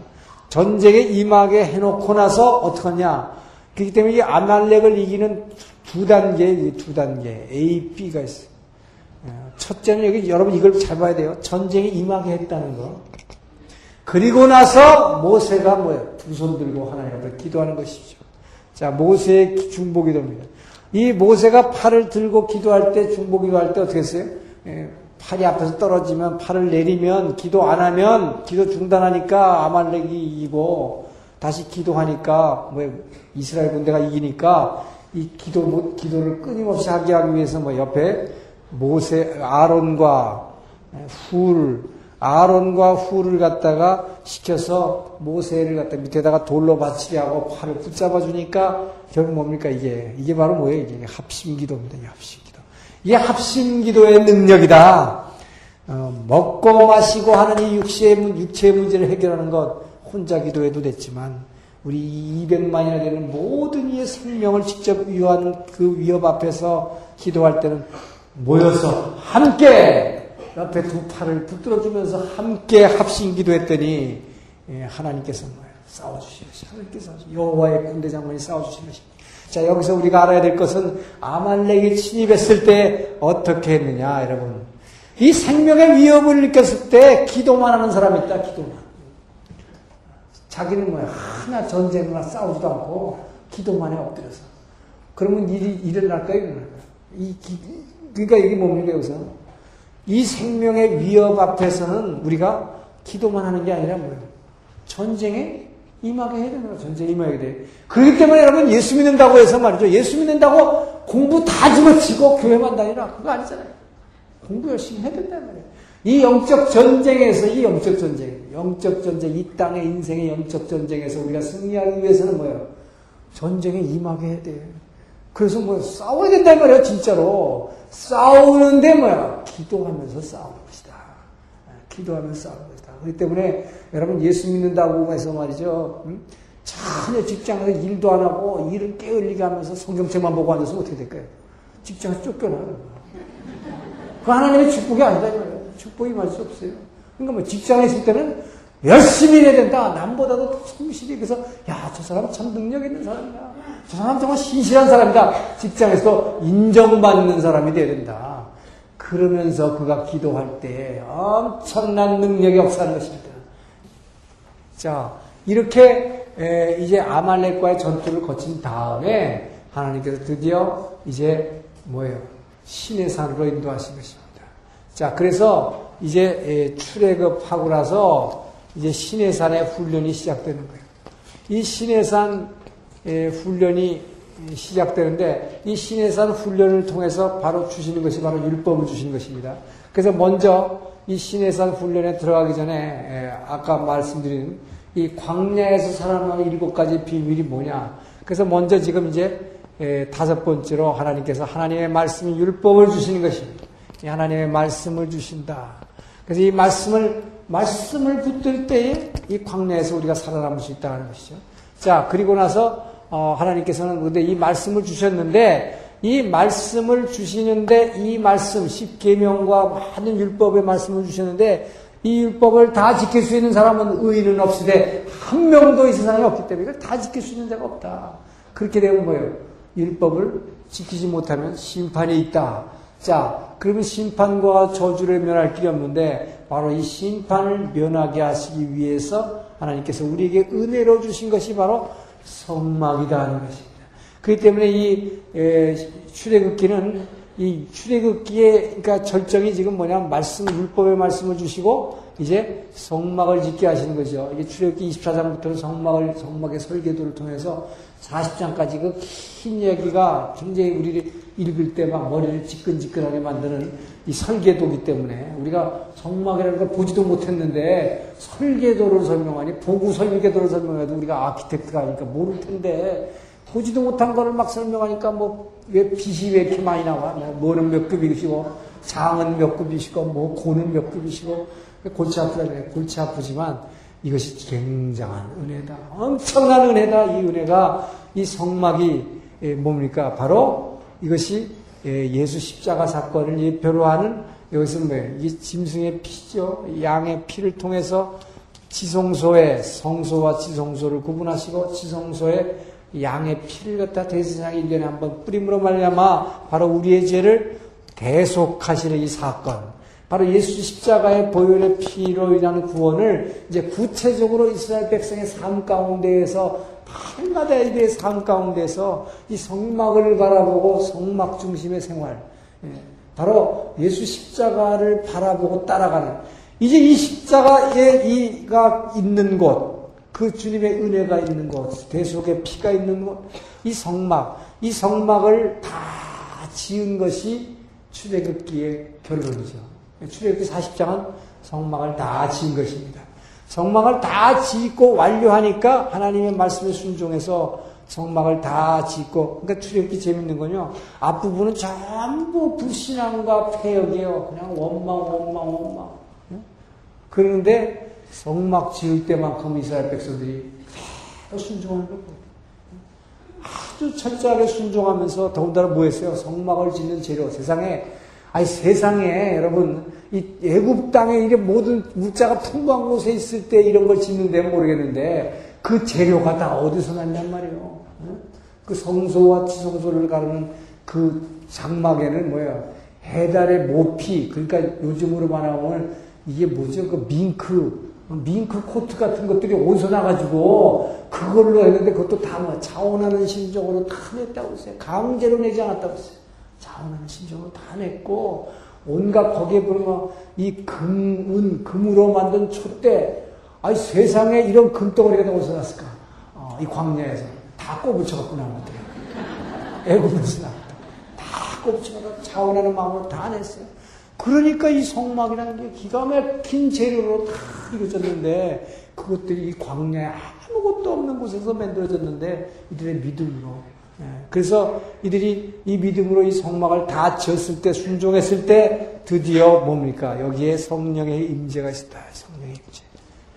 전쟁에 임하게 해놓고 나서 어떻게 하냐? 그렇기 때문에 이 아말렉을 이기는 두 단계, 두 단계 A, B가 있어요. 첫째는 여기 여러분 이걸 잘 봐야 돼요. 전쟁에 임하게 했다는 거. 그리고 나서 모세가 뭐예요? 두 손 들고 하나님 앞에 기도하는 것이죠. 자, 모세의 중보기도입니다. 이 모세가 팔을 들고 기도할 때 중보기도할 때 어떻게 했어요? 예, 팔이 앞에서 떨어지면 팔을 내리면 기도 안 하면 기도 중단하니까 아말렉이 이기고 다시 기도하니까 뭐 이스라엘 군대가 이기니까 이 기도 못 기도를 끊임없이 하게 하기 위해서 뭐 옆에 모세 아론과 훌 아론과 훌을 갖다가 시켜서 모세를 갖다 밑에다가 돌로 받치게 하고 팔을 붙잡아 주니까 결국 뭡니까 이게 이게 바로 뭐예요 이게 합심 기도입니다. 합심 기도. 이게 합심 기도의 능력이다. 어, 먹고 마시고 하는 이 육체의, 육체의 문제를 해결하는 것 혼자 기도해도 됐지만 우리 200만이나 되는 모든 이의 생명을 직접 위한 그 위협 앞에서 기도할 때는 모여서 함께 옆에 두 팔을 붙들어주면서 함께 합심 기도했더니 예, 하나님께서 뭐예요? 싸워주시겠어요. 하나님께서 여호와의 군대 싸워주신 것입니다. 자 여기서 우리가 알아야 될 것은 아말렉이 침입했을 때 어떻게 했느냐 여러분 이 생명의 위협을 느꼈을 때 기도만 하는 사람이 있다 기도만 자기는 뭐야 하나 전쟁이나 싸우지도 않고 기도만 해 엎드려서 그러면 일이 일어날까요 일어날까요 이 그러니까 이게 뭡니까 여기서? 이 생명의 위협 앞에서는 우리가 기도만 하는 게 아니라 뭐예요? 전쟁에 임하게 해야 거예요. 전쟁에 임하게 돼. 그렇기 때문에 여러분 예수 믿는다고 해서 말이죠. 예수 믿는다고 공부 다 집어치고 교회만 다니라. 그거 아니잖아요. 공부 열심히 해야 된단 말이에요. 이 영적 전쟁에서, 이 영적 전쟁, 영적 전쟁, 이 땅의 인생의 영적 전쟁에서 우리가 승리하기 위해서는 뭐예요? 전쟁에 임하게 해야 돼. 그래서 뭐 싸워야 된단 말이에요, 진짜로. 싸우는데 뭐야? 기도하면서 싸우는 것이다. 기도하면서 싸우는 것이다. 그렇기 때문에 여러분 예수 믿는다고 해서 말이죠. 음? 전혀 직장에서 일도 안 하고 일을 깨울리게 하면서 성경책만 보고 앉아서 어떻게 될까요? 직장에서 쫓겨나요. 그 하나님의 축복이 아니다. 축복이 맞을 수 없어요. 그러니까 뭐 직장에 있을 때는 열심히 해야 된다. 남보다도 성실히. 그래서, 야, 저 사람 참 능력 있는 사람이다. 저 사람 정말 신실한 사람이다. 직장에서 인정받는 사람이 돼야 된다. 그러면서 그가 기도할 때 엄청난 능력이 역사하는 것입니다. 자, 이렇게 이제 아말렉과의 전투를 거친 다음에 하나님께서 드디어 이제 뭐예요? 신의 산으로 인도하신 것입니다. 자, 그래서 이제 출애굽하고 나서 이제 신의 산의 훈련이 시작되는 거예요. 이 신의 산 훈련이 시작되는데 이 신의 산 훈련을 통해서 바로 주시는 것이 바로 율법을 주시는 것입니다. 그래서 먼저 이 신의 산 훈련에 들어가기 전에 아까 말씀드린 이 광야에서 살아남는 일곱 가지 비밀이 뭐냐? 그래서 먼저 지금 이제 다섯 번째로 하나님께서 하나님의 말씀 율법을 주시는 것입니다. 하나님의 말씀을 주신다. 그래서 이 말씀을 말씀을 붙들 때에 이 광야에서 우리가 살아남을 수 있다는 것이죠. 자 그리고 나서 어, 하나님께서는 근데 이 말씀을 주셨는데 이 말씀을 주시는데 이 말씀 십계명과 많은 율법의 말씀을 주셨는데 이 율법을 다 지킬 수 있는 사람은 의인은 없으되 한 명도 이 세상에 없기 때문에 이걸 다 지킬 수 있는 자가 없다. 그렇게 되면 뭐예요? 율법을 지키지 못하면 심판이 있다. 자, 그러면 심판과 저주를 면할 길이 없는데 바로 이 심판을 면하게 하시기 위해서 하나님께서 우리에게 은혜로 주신 것이 바로 성막이다 하는 것입니다. 그렇기 때문에 이 출애굽기는 이 출애굽기의 그러니까 절정이 지금 뭐냐면 말씀 율법의 말씀을 주시고 이제 성막을 짓게 하시는 거죠. 이게 출애굽기 24장부터는 성막을 성막의 설계도를 통해서 40장까지 그 긴 얘기가 굉장히 우리를 읽을 때 막 머리를 지끈지끈하게 만드는 이 설계도기 때문에 우리가 성막이라는 걸 보지도 못했는데 설계도를 설명하니 보고 설계도를 설명해도 우리가 아키텍트가 아니까 모를 텐데 보지도 못한 거를 막 설명하니까 뭐 왜 빛이 왜 이렇게 많이 나와? 뭐 뭐는 몇 급이시고 장은 몇 급이시고 뭐 고는 몇 급이시고 골치 아프다 그래. 골치 아프지만 이것이 굉장한 은혜다. 엄청난 은혜다. 이 은혜가 이 성막이 뭡니까? 바로 이것이 예수 십자가 사건을 예표로 하는 여기서 뭐예요? 이게 짐승의 피죠. 양의 피를 통해서 지성소에 성소와 지성소를 구분하시고 지성소에 양의 피를 갖다 대세상에 1년에 한 번 뿌림으로 말미암아 바로 우리의 죄를 대속하시는 이 사건. 바로 예수 십자가의 보혈의 피로 인한 구원을 이제 구체적으로 이스라엘 백성의 삶 가운데에서 날마다 이들의 삶 가운데서 이 성막을 바라보고 성막 중심의 생활. 예, 바로 예수 십자가를 바라보고 따라가는. 이제 이 십자가에 이가 있는 곳, 그 주님의 은혜가 있는 곳, 대속의 피가 있는 곳, 이 성막, 이 성막을 다 지은 것이 출애굽기의 결론이죠. 출애굽기 40장은 성막을 다 지은 것입니다. 성막을 다 짓고 완료하니까 하나님의 말씀에 순종해서 성막을 다 짓고 그러니까 출애굽기 재밌는 건요. 앞부분은 전부 불신앙과 폐역이에요. 그냥 원망 원망 원망. 그런데 성막 지을 때만큼 이스라엘 백성들이 순종하는 거고 아주 철저하게 순종하면서 더군다나 뭐 했어요? 성막을 짓는 재료 세상에 아니 세상에 여러분 이 애굽 땅에 이게 모든 물자가 풍부한 곳에 있을 때 이런 걸 짓는데 모르겠는데 그 재료가 다 어디서 났냔 말이에요. 그 성소와 지성소를 가르는 그 장막에는 뭐야 해달의 모피 그러니까 요즘으로 말하면 이게 뭐죠 그 밍크 밍크 코트 같은 것들이 어디서 나가지고 그걸로 했는데 그것도 다 뭐 자원하는 심정으로 다 냈다고 했어요. 강제로 내지 않았다고 했어요. 자원하는 심정으로 다 냈고 온갖 거기에 보면 이 금, 은, 금으로 만든 촛대 아니 세상에 이런 금덩어리가 어디서 났을까? 어, 이 광야에서 다 꼬부쳐갖고 나온 것들이야. 애굽에서 [laughs] 나왔다. 다 꼬부쳐갖고 자원하는 마음으로 다 냈어요. 그러니까 이 성막이라는 게 기가 막힌 재료로 다 이루어졌는데 그것들이 이 광야에 아무것도 없는 곳에서 만들어졌는데 이들의 믿음으로 예, 그래서 이들이 이 믿음으로 이 성막을 다 지었을 때 순종했을 때 드디어 뭡니까 여기에 성령의 임재가 있다 성령의 임재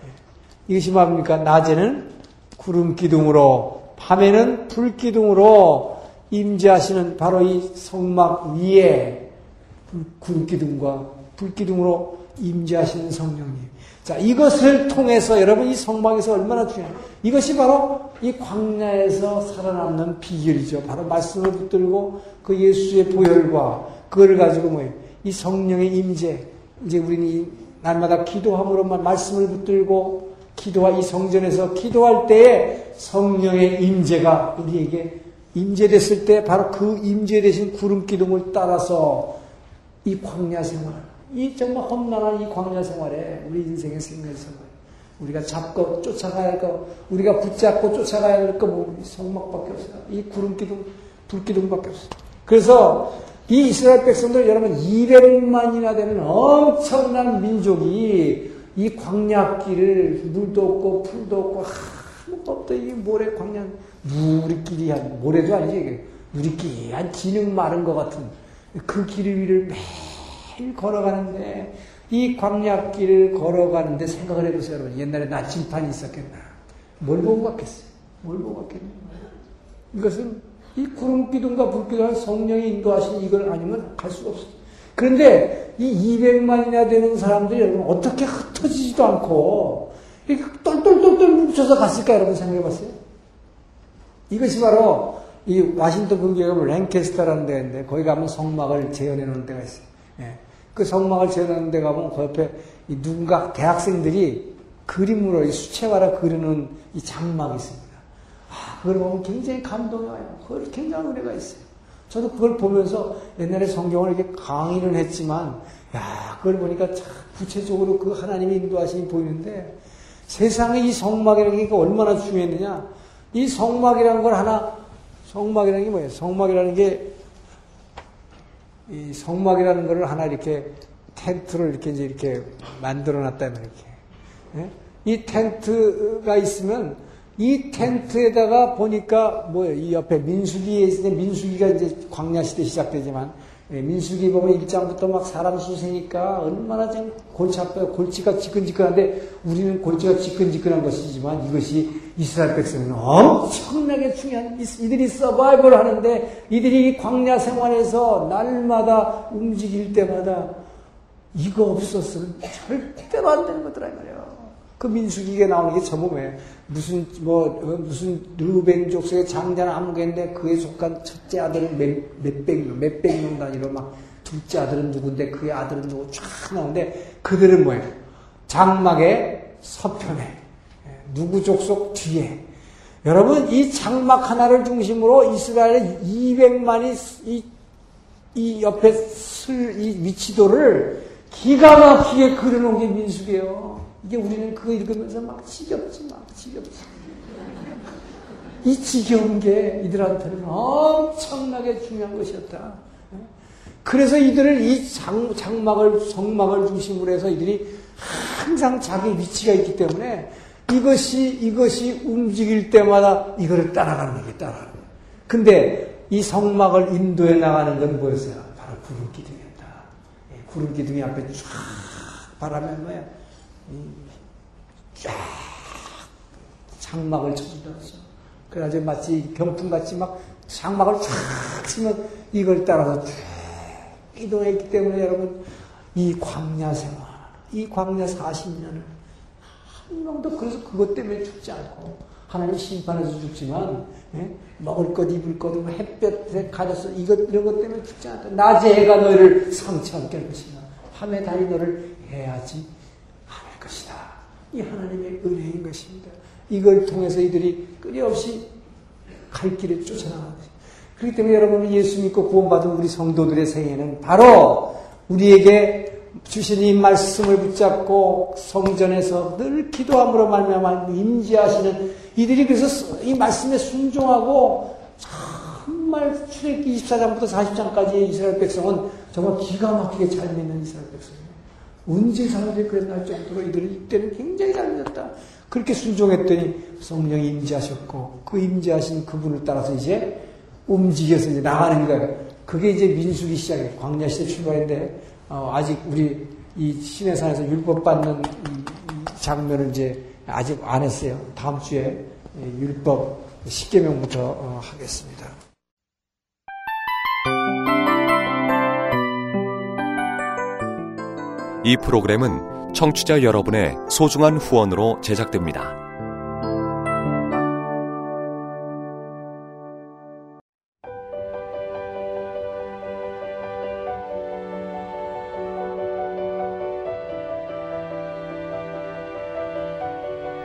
예. 이것이 뭡니까 낮에는 구름 기둥으로 밤에는 불 기둥으로 임재하시는 바로 이 성막 위에 구름 기둥과 불 기둥으로 임재하시는 성령님. 자, 이것을 통해서 여러분 이 성막에서 얼마나 중요해요. 이것이 바로 이 광야에서 살아남는 비결이죠. 바로 말씀을 붙들고 그 예수의 보혈과 그걸 가지고 뭐예요. 이 성령의 임재. 이제 우리는 날마다 기도함으로만 말씀을 붙들고 기도와 이 성전에서 기도할 때에 성령의 임재가 우리에게 임재됐을 때 바로 그 임재되신 구름 기둥을 따라서 이 광야 생활, 이 정말 험난한 이 광야 생활에 우리 인생의 생명 생활, 우리가 잡고 쫓아가야 할 거, 우리가 붙잡고 쫓아가야 할 거, 뭐, 성막밖에 없어요. 이 구름 기둥, 불 기둥밖에 없어요. 그래서 이 이스라엘 백성들 여러분 200만이나 되는 엄청난 민족이 이 광야길을 물도 없고 풀도 없고 아무것도. 이 모래 광야 누리끼리 한 모래도 아니지 이게 누리끼리한 진흙 마른 것 같은 그 길 위를 매일 걸어가는데 이 광야길을 걸어가는데 생각을 해보세요 여러분. 옛날에 나침판이 있었겠나. 뭘 보고 갔겠어요? 뭘 보고 갔겠나. 이것은 이 구름 기둥과 불 기둥과 성령이 인도하신 이걸 아니면 갈 수가 없어요. 그런데 이 200만이나 되는 사람들이 여러분 어떻게 흩어지지도 않고 이렇게 똘똘똘똘 뭉쳐서 갔을까 여러분 생각해 봤어요? 이것이 바로 이 와싱턴 근교에 랭캐스터라는 있는데 거기 가면 성막을 재현해 놓은 데가 있어요. 예. 그 성막을 재현해 놓은 데 가면 그 옆에 누군가 대학생들이 그림으로 이 수채화라 그리는 이 장막이 있습니다. 아, 그걸 보면 굉장히 감동이 와요. 그걸 굉장히 은혜가 있어요. 저도 그걸 보면서 옛날에 성경을 이렇게 강의를 했지만, 야, 그걸 보니까 참 구체적으로 그 하나님의 인도하심이 보이는데, 세상에 이 성막이라는 게 얼마나 중요했느냐. 이 성막이라는 걸 하나 성막이라는 게 뭐예요? 성막이라는 게, 이 성막이라는 거를 하나 이렇게 텐트를 이렇게 이제 이렇게 만들어 놨다면 이렇게. 예? 이 텐트가 있으면 이 텐트에다가 보니까 뭐예요? 이 옆에 민수기에 때 민수기가 이제 광야시대 시작되지만 예, 민수기 보면 일장부터막 사람 수세니까 얼마나 좀 골치 아파요. 골치가 지끈지끈한데 우리는 골치가 지끈지끈한 것이지만 이것이 이스라엘 백성은 엄청나게 중요한 이들이 서바이벌 하는데 이들이 광야 생활에서 날마다 움직일 때마다 이거 없었으면 절대로 안 되는 거더라 말이에요. 그 민수기가 나오는 게왜 무슨 뭐 어, 무슨 르벤 족속의 장자는 아무개인데 그에 속한 첫째 아들은 몇, 몇백 명, 몇백 명 단위로 막 둘째 아들은 누군데 그의 아들은 누구 쫙 나오는데 그들은 뭐예요? 장막의 서편에 예, 누구 족속 뒤에 여러분 이 장막 하나를 중심으로 이스라엘의 200만이 이, 이 옆에 슬, 이 위치도를 기가 막히게 그려놓은 게 민숙이에요. 이게 우리는 그거 읽으면서 막 지겹지, 막 지겹지. 이 지겨운 게 이들한테는 엄청나게 중요한 것이었다. 그래서 이들을 이 장, 장막을, 성막을 중심으로 해서 이들이 항상 자기 위치가 있기 때문에 이것이, 이것이 움직일 때마다 이거를 따라가는 게 따라가는 거예요. 근데 이 성막을 인도해 나가는 건 뭐였어요? 바로 구름 기둥이었다. 예, 구름 기둥이 앞에 쫙 바람에 뭐야? 쫙 장막을 쳐준다 그러죠. 그래가지고 마치 병풍같이 막 장막을 쫙 치면 이걸 따라서 쭉 이동했기 때문에 여러분 이 광야 생활, 이 광야 40년을 한 명도 그래서 그것 때문에 죽지 않고 하나님 심판해서 죽지만 예? 먹을 것 입을 것뭐 햇볕에 가려서 이것 이런 것 때문에 죽지 않다. 낮에 해가 너를 상처하게 할 것이나 밤에 달이 너를 해야지 않을 것이다. 이 하나님의 은혜인 것입니다. 이걸 통해서 이들이 끊임없이 갈 길을 쫓아나가는 것입니다. 그렇기 때문에 여러분 예수 믿고 구원받은 우리 성도들의 생애는 바로 우리에게 주신 이 말씀을 붙잡고 성전에서 늘 기도함으로 말미암아 임재하시는 이들이 그래서 이 말씀에 순종하고 정말 출애기 24장부터 40장까지의 이스라엘 백성은 정말 기가 막히게 잘 믿는 이스라엘 백성이에요. 언제 사람들이 그랬나 정도로 이들이 이때는 굉장히 잘 믿었다. 그렇게 순종했더니 성령이 임재하셨고 그 임재하신 그분을 따라서 이제 움직여서 이제 나가는 거예요. 그게 이제 민수기 시작이에요. 광야 시대 출발인데 어, 아직 우리 이 신해산에서 율법 받는 장면을 이제 아직 안 했어요. 다음 주에 율법 10계명부터 어, 하겠습니다. 이 프로그램은 청취자 여러분의 소중한 후원으로 제작됩니다.